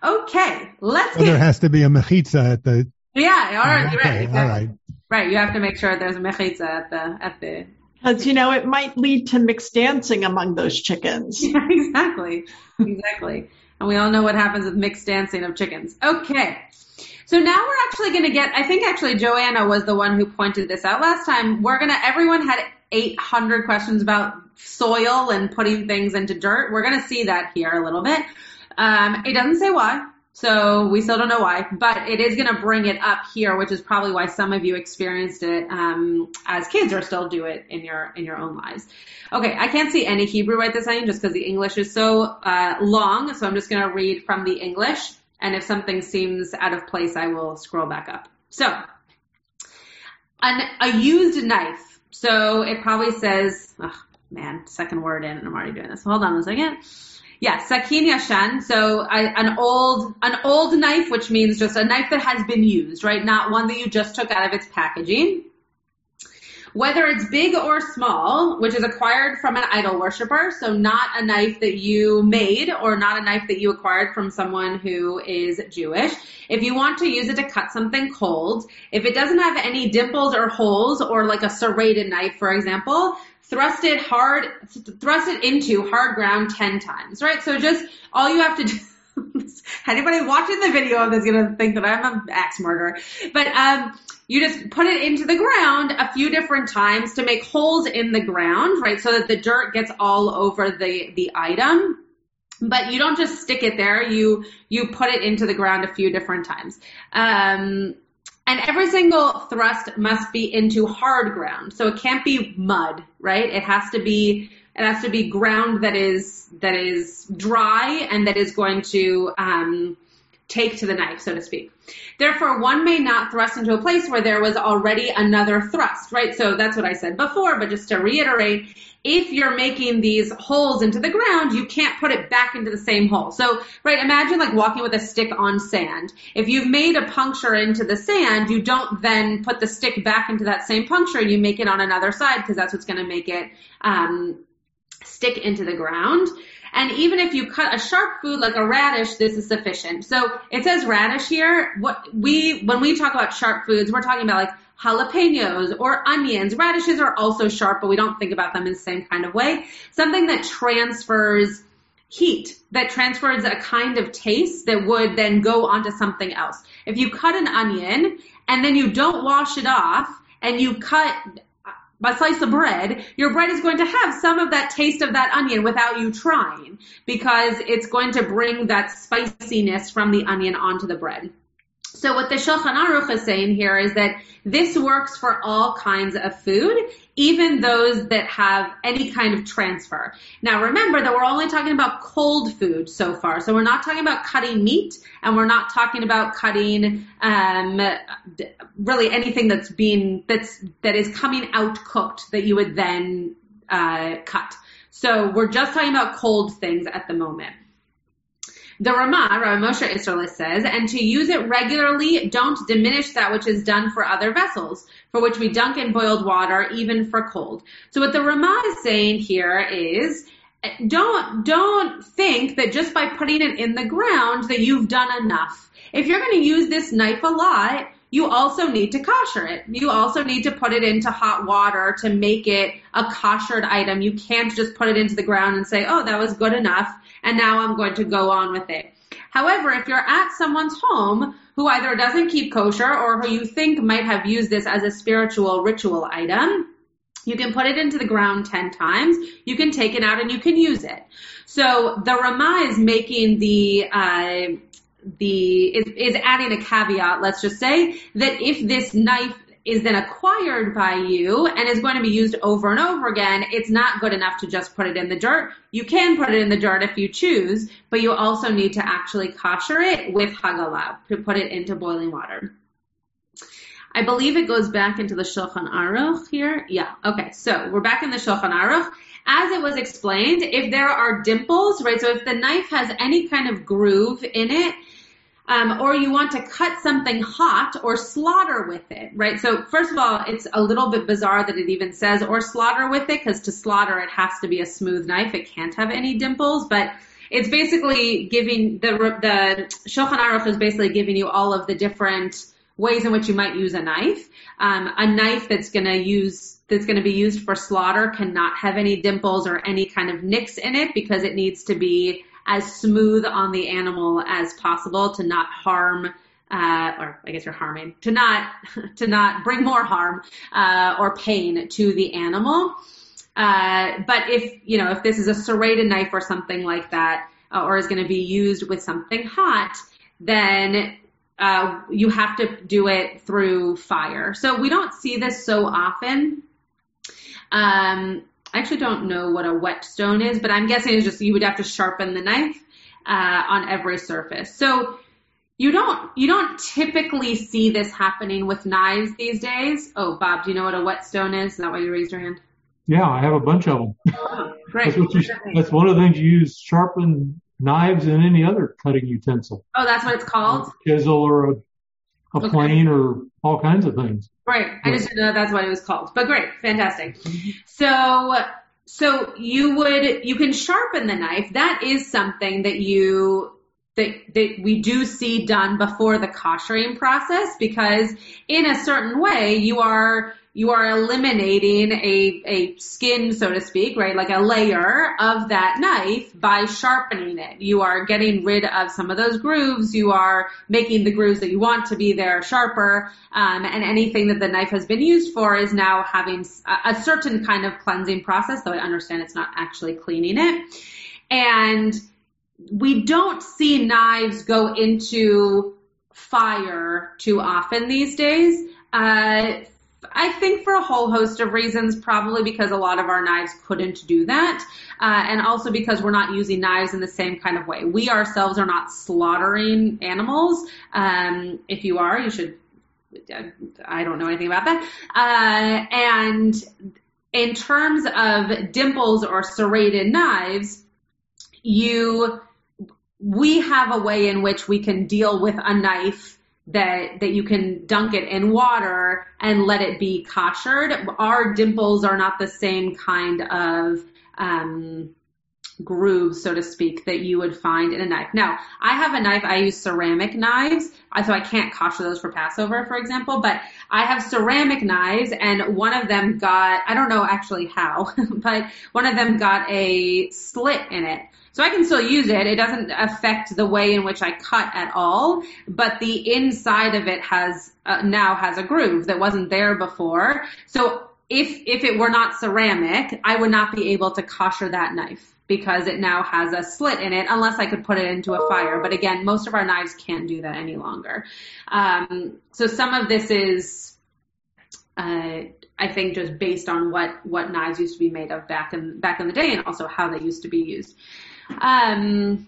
Speaker 2: Okay, let's.
Speaker 8: Well,
Speaker 2: get...
Speaker 8: there has to be a mechitza at the.
Speaker 2: Yeah, all right,
Speaker 8: okay,
Speaker 2: right,
Speaker 8: all right.
Speaker 2: Right, you have to make sure there's a mechitza at the at the.
Speaker 7: Because you know it might lead to mixed dancing among those chickens.
Speaker 2: Yeah, exactly, exactly, and we all know what happens with mixed dancing of chickens. Okay. So now we're actually going to get, I think actually Joanna was the one who pointed this out last time. We're going to, everyone had 800 questions about soil and putting things into dirt. We're going to see that here a little bit. Um, it doesn't say why, so we still don't know why, but it is going to bring it up here, which is probably why some of you experienced it um, as kids or still do it in your in your own lives. Okay, I can't see any Hebrew right this time, just because the English is so uh, long, so I'm just going to read from the English, and if something seems out of place, I will scroll back up. So, an, a used knife. So it probably says, oh man, second word in, and I'm already doing this. Hold on a second. Yeah, sakin yashan. So I, an old, an old knife, which means just a knife that has been used, right? Not one that you just took out of its packaging. Whether it's big or small, which is acquired from an idol worshiper, so not a knife that you made or not a knife that you acquired from someone who is Jewish. If you want to use it to cut something cold, if it doesn't have any dimples or holes or like a serrated knife, for example, thrust it hard, thrust it into hard ground 10 times, right? So just all you have to do Anybody watching the video of this is gonna think that I'm an axe murderer. But um, you just put it into the ground a few different times to make holes in the ground, right? So that the dirt gets all over the the item. But you don't just stick it there. You you put it into the ground a few different times. Um, and every single thrust must be into hard ground. So it can't be mud, right? It has to be it has to be ground that is that is dry and that is going to um, take to the knife, so to speak. Therefore, one may not thrust into a place where there was already another thrust, right? So that's what I said before, but just to reiterate, if you're making these holes into the ground, you can't put it back into the same hole. So, right, imagine like walking with a stick on sand. If you've made a puncture into the sand, you don't then put the stick back into that same puncture. You make it on another side because that's what's going to make it um, stick into the ground. And even if you cut a sharp food like a radish, this is sufficient. So it says radish here. What we, when we talk about sharp foods, we're talking about like jalapenos or onions. Radishes are also sharp, but we don't think about them in the same kind of way. Something that transfers heat, that transfers a kind of taste that would then go onto something else. If you cut an onion and then you don't wash it off and you cut a slice of bread, your bread is going to have some of that taste of that onion without you trying because it's going to bring that spiciness from the onion onto the bread. So what the Shulchan Aruch is saying here is that this works for all kinds of food, even those that have any kind of transfer. Now remember that we're only talking about cold food so far. So we're not talking about cutting meat and we're not talking about cutting, um, really anything that's being, that's, that is coming out cooked that you would then, uh, cut. So we're just talking about cold things at the moment. The Ramah, Rabbi Moshe Isserles says, and to use it regularly, don't diminish that which is done for other vessels, for which we dunk in boiled water, even for cold. So what the Ramah is saying here is, don't, don't think that just by putting it in the ground that you've done enough. If you're going to use this knife a lot, you also need to kosher it. You also need to put it into hot water to make it a koshered item. You can't just put it into the ground and say, oh, that was good enough and now I'm going to go on with it. However, if you're at someone's home who either doesn't keep kosher or who you think might have used this as a spiritual ritual item, you can put it into the ground 10 times. You can take it out and you can use it. So the Ramah is making the, uh, the, is, is adding a caveat, let's just say, that if this knife is then acquired by you and is going to be used over and over again, it's not good enough to just put it in the dirt. You can put it in the dirt if you choose, but you also need to actually kosher it with hagalah to put it into boiling water. I believe it goes back into the Shulchan Aruch here. Yeah. Okay. So we're back in the Shulchan Aruch. As it was explained, if there are dimples, right? So if the knife has any kind of groove in it, um, or you want to cut something hot or slaughter with it, right? So first of all, it's a little bit bizarre that it even says or slaughter with it because to slaughter it has to be a smooth knife. It can't have any dimples, but it's basically giving the the Shulchan Aruch is basically giving you all of the different ways in which you might use a knife. Um, a knife that's going to use that's going to be used for slaughter cannot have any dimples or any kind of nicks in it because it needs to be as smooth on the animal as possible to not harm uh, or I guess you're harming to not to not bring more harm uh, or pain to the animal. Uh, but if you know if this is a serrated knife or something like that, uh, or is going to be used with something hot, then uh, you have to do it through fire. So we don't see this so often. Um, I actually don't know what a whetstone is, but I'm guessing it's just you would have to sharpen the knife uh, on every surface. So you don't you don't typically see this happening with knives these days. Oh, Bob, do you know what a whetstone is? Is that why you raised your hand?
Speaker 3: Yeah, I have a bunch of them.
Speaker 2: Oh, great.
Speaker 3: that's, you, that's one of the things you use sharpen knives and any other cutting utensil.
Speaker 2: Oh, that's what it's called.
Speaker 3: A chisel or a, a okay. plane or all kinds of things.
Speaker 2: Right. I just didn't know that's what it was called. But great. Fantastic. So, so you would, you can sharpen the knife. That is something that you, that, that we do see done before the koshering process because in a certain way you are you are eliminating a, a skin, so to speak, right? Like a layer of that knife by sharpening it. You are getting rid of some of those grooves. You are making the grooves that you want to be there sharper. Um, and anything that the knife has been used for is now having a, a certain kind of cleansing process, though I understand it's not actually cleaning it. And we don't see knives go into fire too often these days. Uh, I think for a whole host of reasons, probably because a lot of our knives couldn't do that, uh, and also because we're not using knives in the same kind of way. We ourselves are not slaughtering animals. Um, if you are, you should. I don't know anything about that. Uh, and in terms of dimples or serrated knives, you we have a way in which we can deal with a knife that that you can dunk it in water and let it be koshered. Our dimples are not the same kind of um, grooves, so to speak, that you would find in a knife. Now, I have a knife. I use ceramic knives, so I can't kosher those for Passover, for example. But I have ceramic knives, and one of them got I don't know actually how, but one of them got a slit in it. So I can still use it. It doesn't affect the way in which I cut at all, but the inside of it has uh, now has a groove that wasn't there before. So if if it were not ceramic, I would not be able to kosher that knife because it now has a slit in it unless I could put it into a fire. But again, most of our knives can't do that any longer. Um, so some of this is, uh, I think, just based on what what knives used to be made of back in back in the day, and also how they used to be used. Um,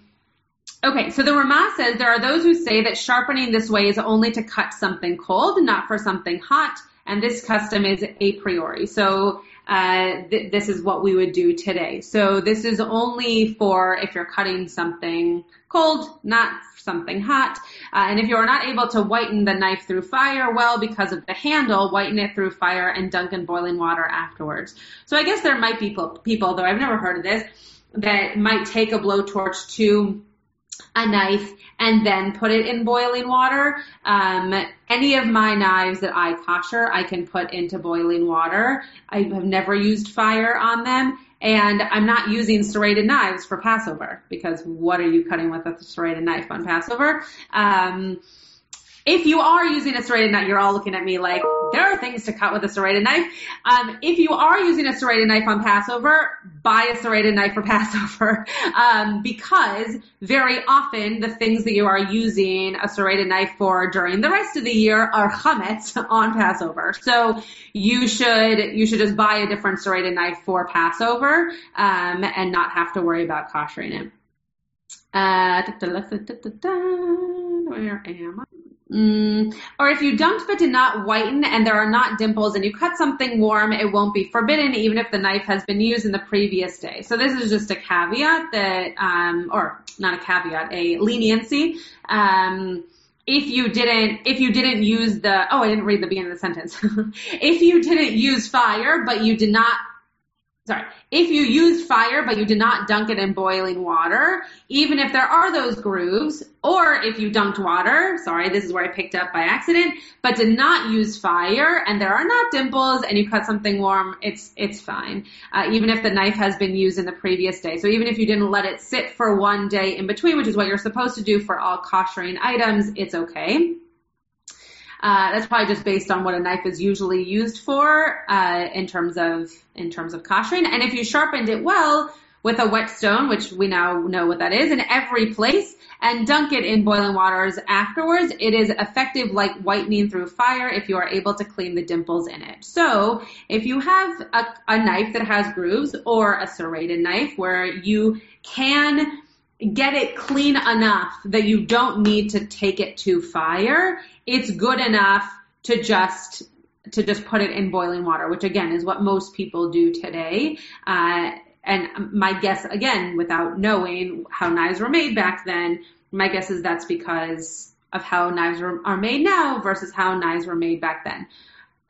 Speaker 2: Okay, so the Ramah says there are those who say that sharpening this way is only to cut something cold, not for something hot, and this custom is a priori. So uh, th- this is what we would do today. So this is only for if you're cutting something cold, not something hot. Uh, and if you are not able to whiten the knife through fire, well, because of the handle, whiten it through fire and dunk in boiling water afterwards. So I guess there might be people, people though I've never heard of this, that might take a blowtorch to a knife and then put it in boiling water. Um, any of my knives that I kosher, I can put into boiling water. I have never used fire on them. And I'm not using serrated knives for Passover because what are you cutting with a serrated knife on Passover? Um, if you are using a serrated knife, you're all looking at me like there are things to cut with a serrated knife. Um, if you are using a serrated knife on Passover, buy a serrated knife for Passover um, because very often the things that you are using a serrated knife for during the rest of the year are chametz on Passover. So you should you should just buy a different serrated knife for Passover um, and not have to worry about koshering it. Uh, where am I? Mm, or if you dunked but did not whiten and there are not dimples and you cut something warm, it won't be forbidden even if the knife has been used in the previous day. So this is just a caveat that, um, or not a caveat, a leniency. Um, if you didn't, if you didn't use the, oh, I didn't read the beginning of the sentence. if you didn't use fire, but you did not sorry, if you used fire but you did not dunk it in boiling water, even if there are those grooves, or if you dunked water, sorry, this is where I picked up by accident, but did not use fire and there are not dimples and you cut something warm, it's, it's fine. Uh, even if the knife has been used in the previous day. So even if you didn't let it sit for one day in between, which is what you're supposed to do for all koshering items, it's okay. Uh, that's probably just based on what a knife is usually used for uh, in terms of in terms of koshering. And if you sharpened it well with a whetstone, which we now know what that is, in every place, and dunk it in boiling waters afterwards, it is effective like whitening through fire if you are able to clean the dimples in it. So if you have a, a knife that has grooves or a serrated knife where you can get it clean enough that you don't need to take it to fire, it's good enough to just to just put it in boiling water, which again is what most people do today. Uh, and my guess, again, without knowing how knives were made back then, my guess is that's because of how knives are made now versus how knives were made back then.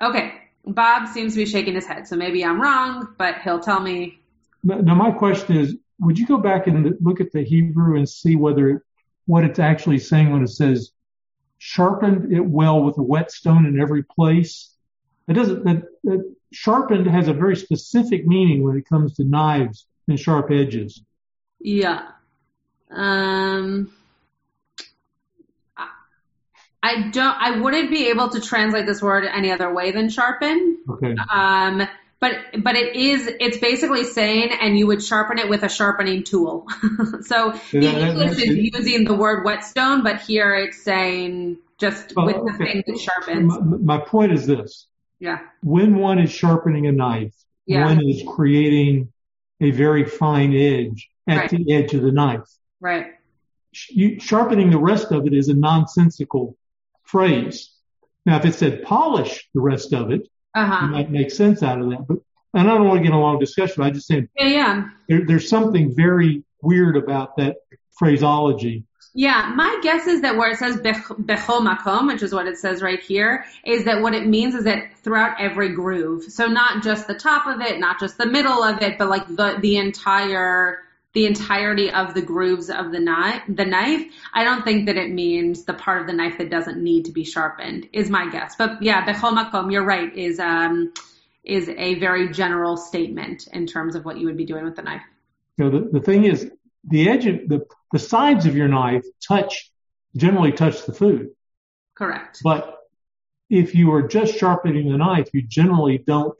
Speaker 2: Okay, Bob seems to be shaking his head, so maybe I'm wrong, but he'll tell me.
Speaker 3: Now, my question is, would you go back and look at the Hebrew and see whether what it's actually saying when it says sharpened it well with a whetstone in every place? It doesn't. That, that sharpened has a very specific meaning when it comes to knives and sharp edges.
Speaker 2: Yeah. Um. I don't. I wouldn't be able to translate this word any other way than sharpen.
Speaker 3: Okay.
Speaker 2: Um but but it is it's basically saying and you would sharpen it with a sharpening tool. So the english is using the word whetstone but here it's saying just oh, with the okay. thing that sharpens.
Speaker 3: My, my, point is this.
Speaker 2: Yeah.
Speaker 3: When one is sharpening a knife yeah. one is creating a very fine edge at right. the edge of the knife.
Speaker 2: Right.
Speaker 3: You, sharpening the rest of it is a nonsensical phrase. Now if it said polish the rest of it
Speaker 2: uh-huh.
Speaker 3: you might make sense out of that. But and I don't want to get a long discussion. I just saying
Speaker 2: yeah, yeah.
Speaker 3: There, there's something very weird about that phraseology.
Speaker 2: Yeah, my guess is that where it says bechol makom, which is what it says right here, is that what it means is that throughout every groove. So not just the top of it, not just the middle of it, but like the the entire the entirety of the grooves of the knife, the knife, I don't think that it means the part of the knife that doesn't need to be sharpened is my guess. But yeah, bechol makom, you're right, is, um, is a very general statement in terms of what you would be doing with the knife.
Speaker 3: You know, the, the thing is, the edge of the, the sides of your knife touch, generally touch the food.
Speaker 2: Correct.
Speaker 3: But if you are just sharpening the knife, you generally don't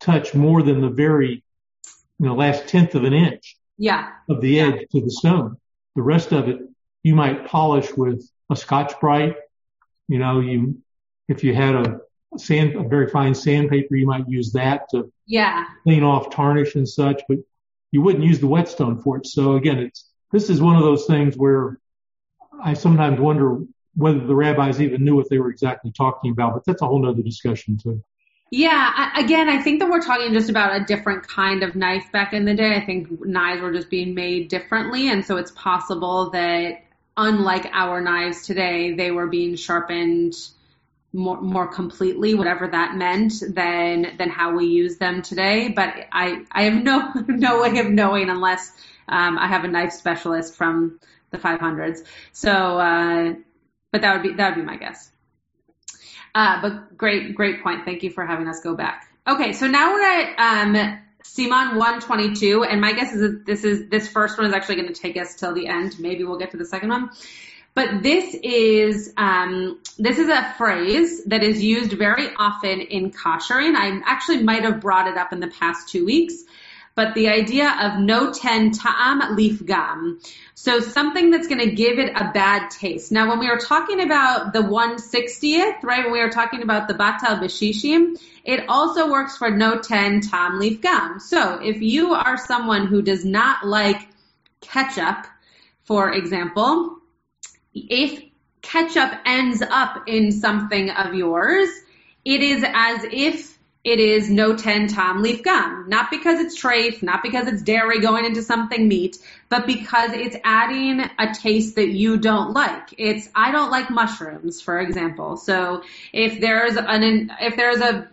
Speaker 3: touch more than the very, you know, last tenth of an inch
Speaker 2: yeah.
Speaker 3: of the edge to the stone. The rest of it, you might polish with a Scotch Brite. You know, you, if you had a sand, a very fine sandpaper, you might use that to
Speaker 2: yeah.
Speaker 3: clean off tarnish and such, but you wouldn't use the whetstone for it. So again, it's, this is one of those things where I sometimes wonder whether the rabbis even knew what they were exactly talking about, but that's a whole other discussion too.
Speaker 2: Yeah, again, I think that we're talking just about a different kind of knife back in the day. I think knives were just being made differently, and so it's possible that unlike our knives today, they were being sharpened more more completely, whatever that meant, than than how we use them today. But I I have no no way of knowing unless um, I have a knife specialist from the 500s. So, uh, but that would be that would be my guess. Uh, but great, great point. Thank you for having us go back. Okay, so now we're at um, Siman 122, and my guess is that this is this first one is actually going to take us till the end. Maybe we'll get to the second one. But this is um, this is a phrase that is used very often in koshering. I actually might have brought it up in the past two weeks but the idea of noten ta'am gum, So something that's going to give it a bad taste. Now, when we were talking about the 160th, right, when we were talking about the batel b'shishim, it also works for noten ta'am gum. So if you are someone who does not like ketchup, for example, if ketchup ends up in something of yours, it is as if it is noten ta'am lifgam. Not because it's treif, not because it's dairy going into something meat, but because it's adding a taste that you don't like. It's, I don't like mushrooms, for example. So if there's an, if there's a,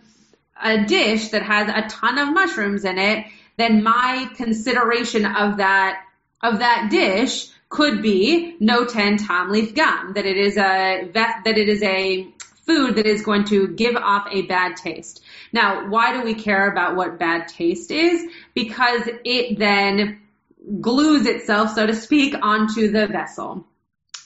Speaker 2: a dish that has a ton of mushrooms in it, then my consideration of that, of that dish could be noten ta'am lifgam, that it is a, that it is a food that is going to give off a bad taste. Now, why do we care about what bad taste is? Because it then glues itself, so to speak, onto the vessel.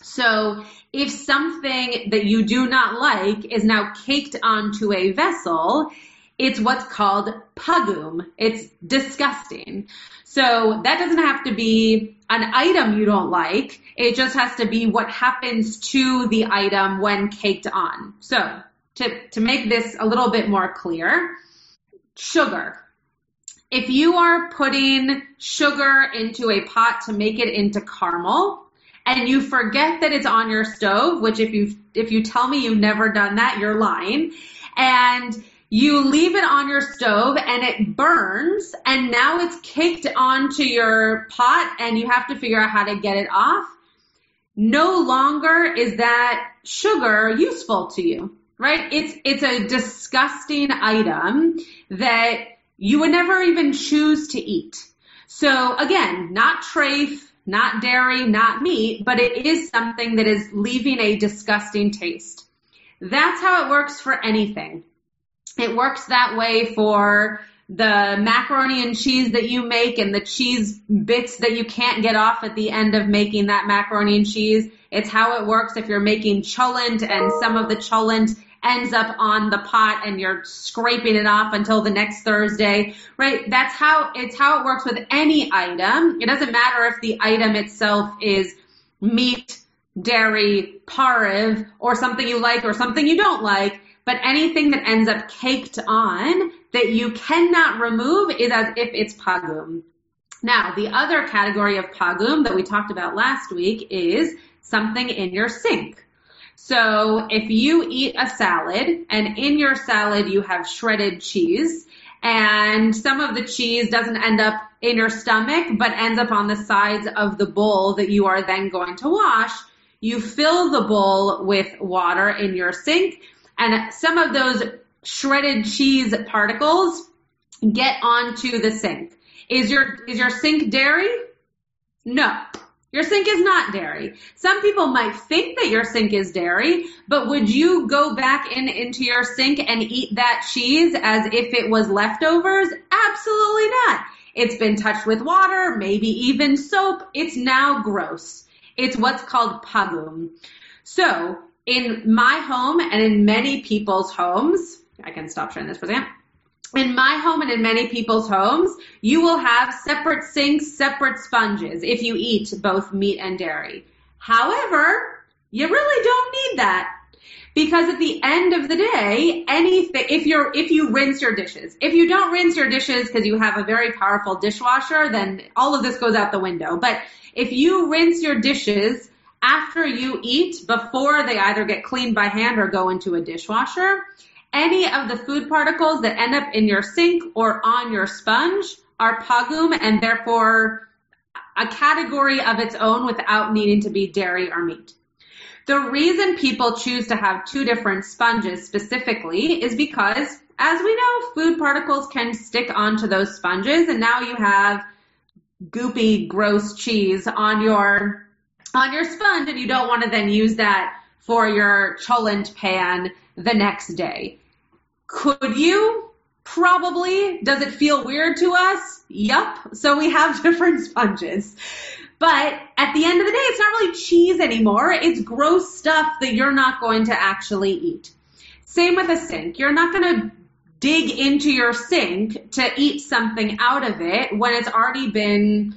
Speaker 2: So if something that you do not like is now caked onto a vessel, it's what's called pagum. It's disgusting. So that doesn't have to be an item you don't like. It just has to be what happens to the item when caked on. So to, to make this a little bit more clear, sugar. If you are putting sugar into a pot to make it into caramel, and you forget that it's on your stove, which if you if you tell me you've never done that, you're lying. And you leave it on your stove and it burns and now it's caked onto your pot and you have to figure out how to get it off. No longer is that sugar useful to you right? It's, it's a disgusting item that you would never even choose to eat. So again, not trafe, not dairy, not meat, but it is something that is leaving a disgusting taste. That's how it works for anything. It works that way for the macaroni and cheese that you make and the cheese bits that you can't get off at the end of making that macaroni and cheese. It's how it works if you're making cholent and some of the cholent ends up on the pot and you're scraping it off until the next Thursday, right? That's how, it's how it works with any item. It doesn't matter if the item itself is meat, dairy, pareve, or something you like or something you don't like, but anything that ends up caked on that you cannot remove is as if it's pagum. Now, the other category of pagum that we talked about last week is something in your sink. So if you eat a salad and in your salad you have shredded cheese and some of the cheese doesn't end up in your stomach but ends up on the sides of the bowl that you are then going to wash, you fill the bowl with water in your sink and some of those shredded cheese particles get onto the sink. Is your, is your sink dairy? No. Your sink is not dairy. Some people might think that your sink is dairy, but would you go back in into your sink and eat that cheese as if it was leftovers? Absolutely not. It's been touched with water, maybe even soap. It's now gross. It's what's called pagum. So in my home and in many people's homes, I can stop sharing this for a second. In my home and in many people's homes, you will have separate sinks, separate sponges if you eat both meat and dairy. However, you really don't need that. Because at the end of the day, anything, if you're, if you rinse your dishes, if you don't rinse your dishes because you have a very powerful dishwasher, then all of this goes out the window. But if you rinse your dishes after you eat, before they either get cleaned by hand or go into a dishwasher, any of the food particles that end up in your sink or on your sponge are pagum and therefore a category of its own without needing to be dairy or meat. The reason people choose to have two different sponges specifically is because, as we know, food particles can stick onto those sponges and now you have goopy, gross cheese on your, on your sponge and you don't want to then use that for your cholent pan the next day. Could you? Probably. Does it feel weird to us? Yup. So we have different sponges. But at the end of the day, it's not really cheese anymore. It's gross stuff that you're not going to actually eat. Same with a sink. You're not going to dig into your sink to eat something out of it when it's already been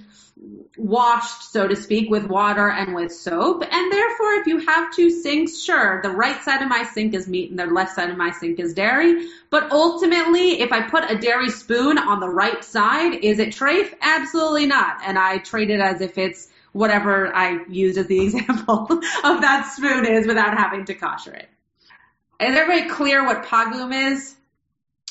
Speaker 2: washed, so to speak, with water and with soap. And therefore, if you have two sinks, sure, the right side of my sink is meat and the left side of my sink is dairy. But ultimately, if I put a dairy spoon on the right side, is it trafe? Absolutely not. And I treat it as if it's whatever I used as the example of that spoon is without having to kosher it. Is everybody clear what pagum is?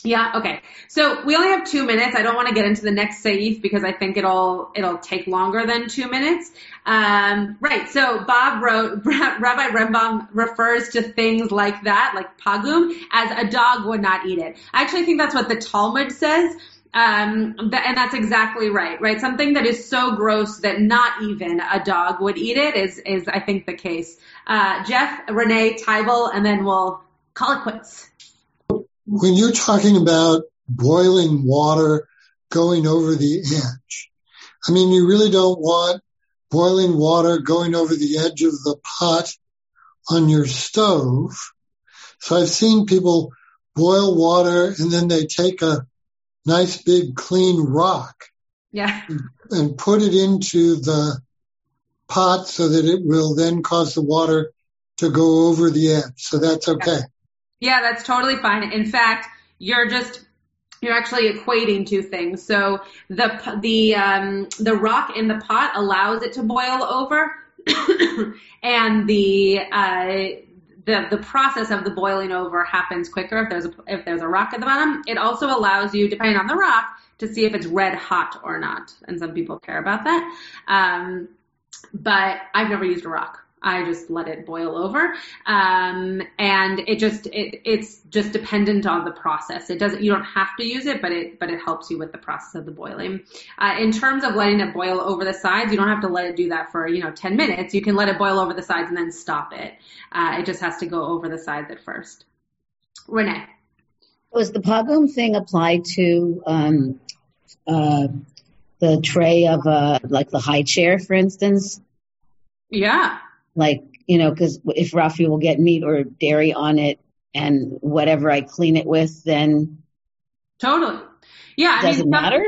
Speaker 2: Yeah, okay. So we only have two minutes. I don't want to get into the next saif because I think it'll it'll take longer than two minutes. Um, right. So Bob wrote Rabbi Rambam refers to things like that, like pagum, as a dog would not eat it. I actually think that's what the Talmud says. Um, and that's exactly right, right? Something that is so gross that not even a dog would eat it is, is I think the case. Uh, Jeff, Renee, Tybal, and then we'll call it quits
Speaker 11: when you're talking about boiling water going over the edge, I mean, you really don't want boiling water going over the edge of the pot on your stove. So I've seen people boil water and then they take a nice big clean rock.
Speaker 2: Yeah.
Speaker 11: And put it into the pot so that it will then cause the water to go over the edge. So that's okay.
Speaker 2: Yeah, that's totally fine. In fact, you're just you're actually equating two things. So the the um, the rock in the pot allows it to boil over, and the uh, the the process of the boiling over happens quicker if there's a if there's a rock at the bottom. It also allows you, depending on the rock, to see if it's red hot or not, and some people care about that. Um, but I've never used a rock. I just let it boil over. Um, and it just, it, it's just dependent on the process. It doesn't, you don't have to use it, but it, but it helps you with the process of the boiling. Uh, in terms of letting it boil over the sides, you don't have to let it do that for, you know, 10 minutes. You can let it boil over the sides and then stop it. Uh, it just has to go over the sides at first. Renee.
Speaker 4: Was the pagum thing applied to, um, uh, the tray of, uh, like the high chair, for instance?
Speaker 2: Yeah
Speaker 4: like you know because if Rafi will get meat or dairy on it and whatever I clean it with, then
Speaker 2: totally, yeah.
Speaker 4: Does it matter?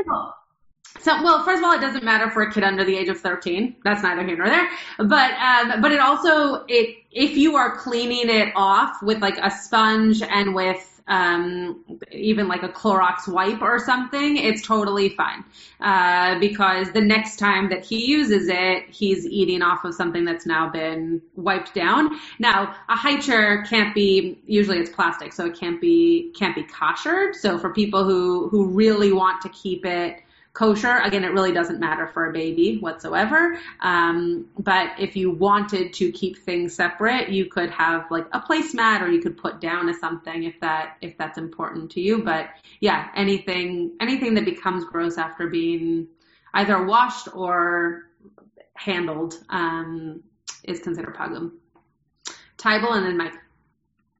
Speaker 2: so, well, first of all, it doesn't matter for a kid under the age of 13. That's neither here nor there. But, um, but it also, it, if you are cleaning it off with like a sponge and with um, even like a Clorox wipe or something, it's totally fine. Uh, because the next time that he uses it, he's eating off of something that's now been wiped down. Now, a high chair can't be, usually it's plastic, so it can't be, can't be koshered. So for people who, who really want to keep it, kosher. Again, it really doesn't matter for a baby whatsoever. Um, but if you wanted to keep things separate, you could have like a placemat or you could put down a something if that if that's important to you. But yeah, anything anything that becomes gross after being either washed or handled um, is considered pagum. Tybal and then Mike.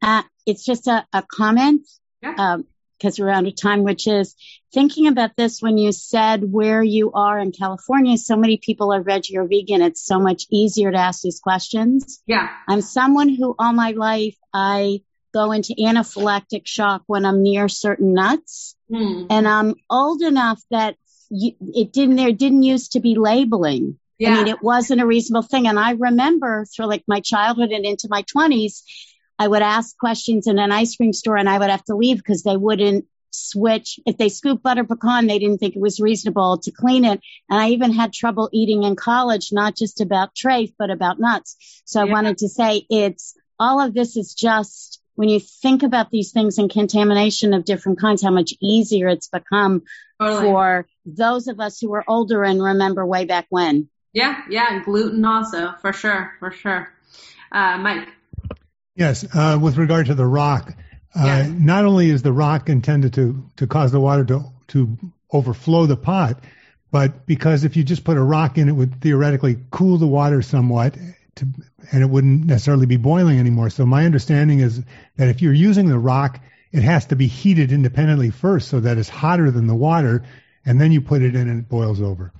Speaker 4: Uh, it's just a, a comment. Yeah. Um, because we're out of time, which is thinking about this when you said where you are in California, so many people are veggie or vegan. It's so much easier to ask these questions.
Speaker 2: Yeah.
Speaker 4: I'm someone who all my life I go into anaphylactic shock when I'm near certain nuts. Mm. And I'm old enough that you, it didn't, there didn't used to be labeling. Yeah. I mean, it wasn't a reasonable thing. And I remember through like my childhood and into my twenties, I would ask questions in an ice cream store and I would have to leave because they wouldn't switch. If they scoop butter pecan, they didn't think it was reasonable to clean it. And I even had trouble eating in college, not just about trafe, but about nuts. So yeah. I wanted to say it's all of this is just when you think about these things and contamination of different kinds, how much easier it's become totally. for those of us who are older and remember way back when.
Speaker 2: Yeah, yeah, gluten also, for sure, for sure. Uh, Mike.
Speaker 8: Yes, uh, with regard to the rock, uh, not only is the rock intended to, to cause the water to, to overflow the pot, but because if you just put a rock in, it would theoretically cool the water somewhat to, and it wouldn't necessarily be boiling anymore. So my understanding is that if you're using the rock, it has to be heated independently first so that it's hotter than the water, and then you put it in and it boils over.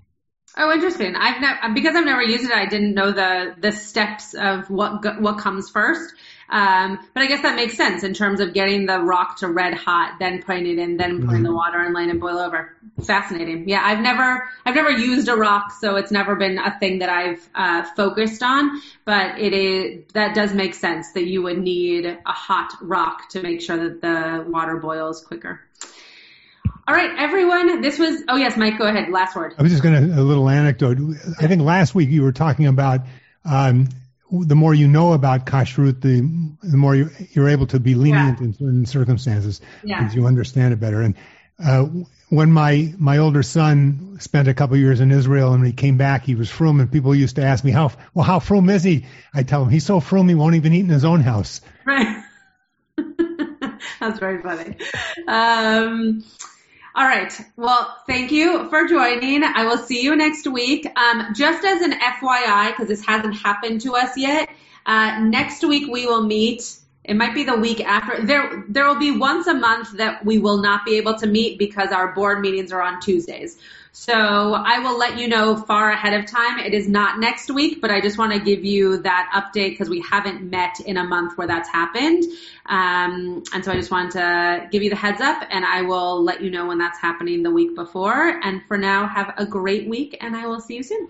Speaker 2: Oh, interesting. I've never because I've never used it. I didn't know the the steps of what what comes first. Um, but I guess that makes sense in terms of getting the rock to red hot, then putting it in, then putting mm-hmm. the water and letting it boil over. Fascinating. Yeah, I've never, I've never used a rock, so it's never been a thing that I've uh, focused on. But it is that does make sense that you would need a hot rock to make sure that the water boils quicker. All right, everyone. This was. Oh yes, Mike. Go ahead. Last word.
Speaker 8: I was just going to a little anecdote. I think last week you were talking about um, the more you know about kashrut, the the more you, are able to be lenient yeah. in certain circumstances yeah. because you understand it better. And uh, when my my older son spent a couple of years in Israel and when he came back, he was frum, and people used to ask me how well how frum is he? I tell him he's so frum he won't even eat in his own house.
Speaker 2: Right. That's very funny. Um, all right. Well, thank you for joining. I will see you next week. Um, just as an FYI, because this hasn't happened to us yet, uh, next week we will meet. It might be the week after. There, there will be once a month that we will not be able to meet because our board meetings are on Tuesdays. So I will let you know far ahead of time. It is not next week, but I just want to give you that update because we haven't met in a month where that's happened. Um, and so I just wanted to give you the heads up and I will let you know when that's happening the week before. And for now, have a great week and I will see you soon.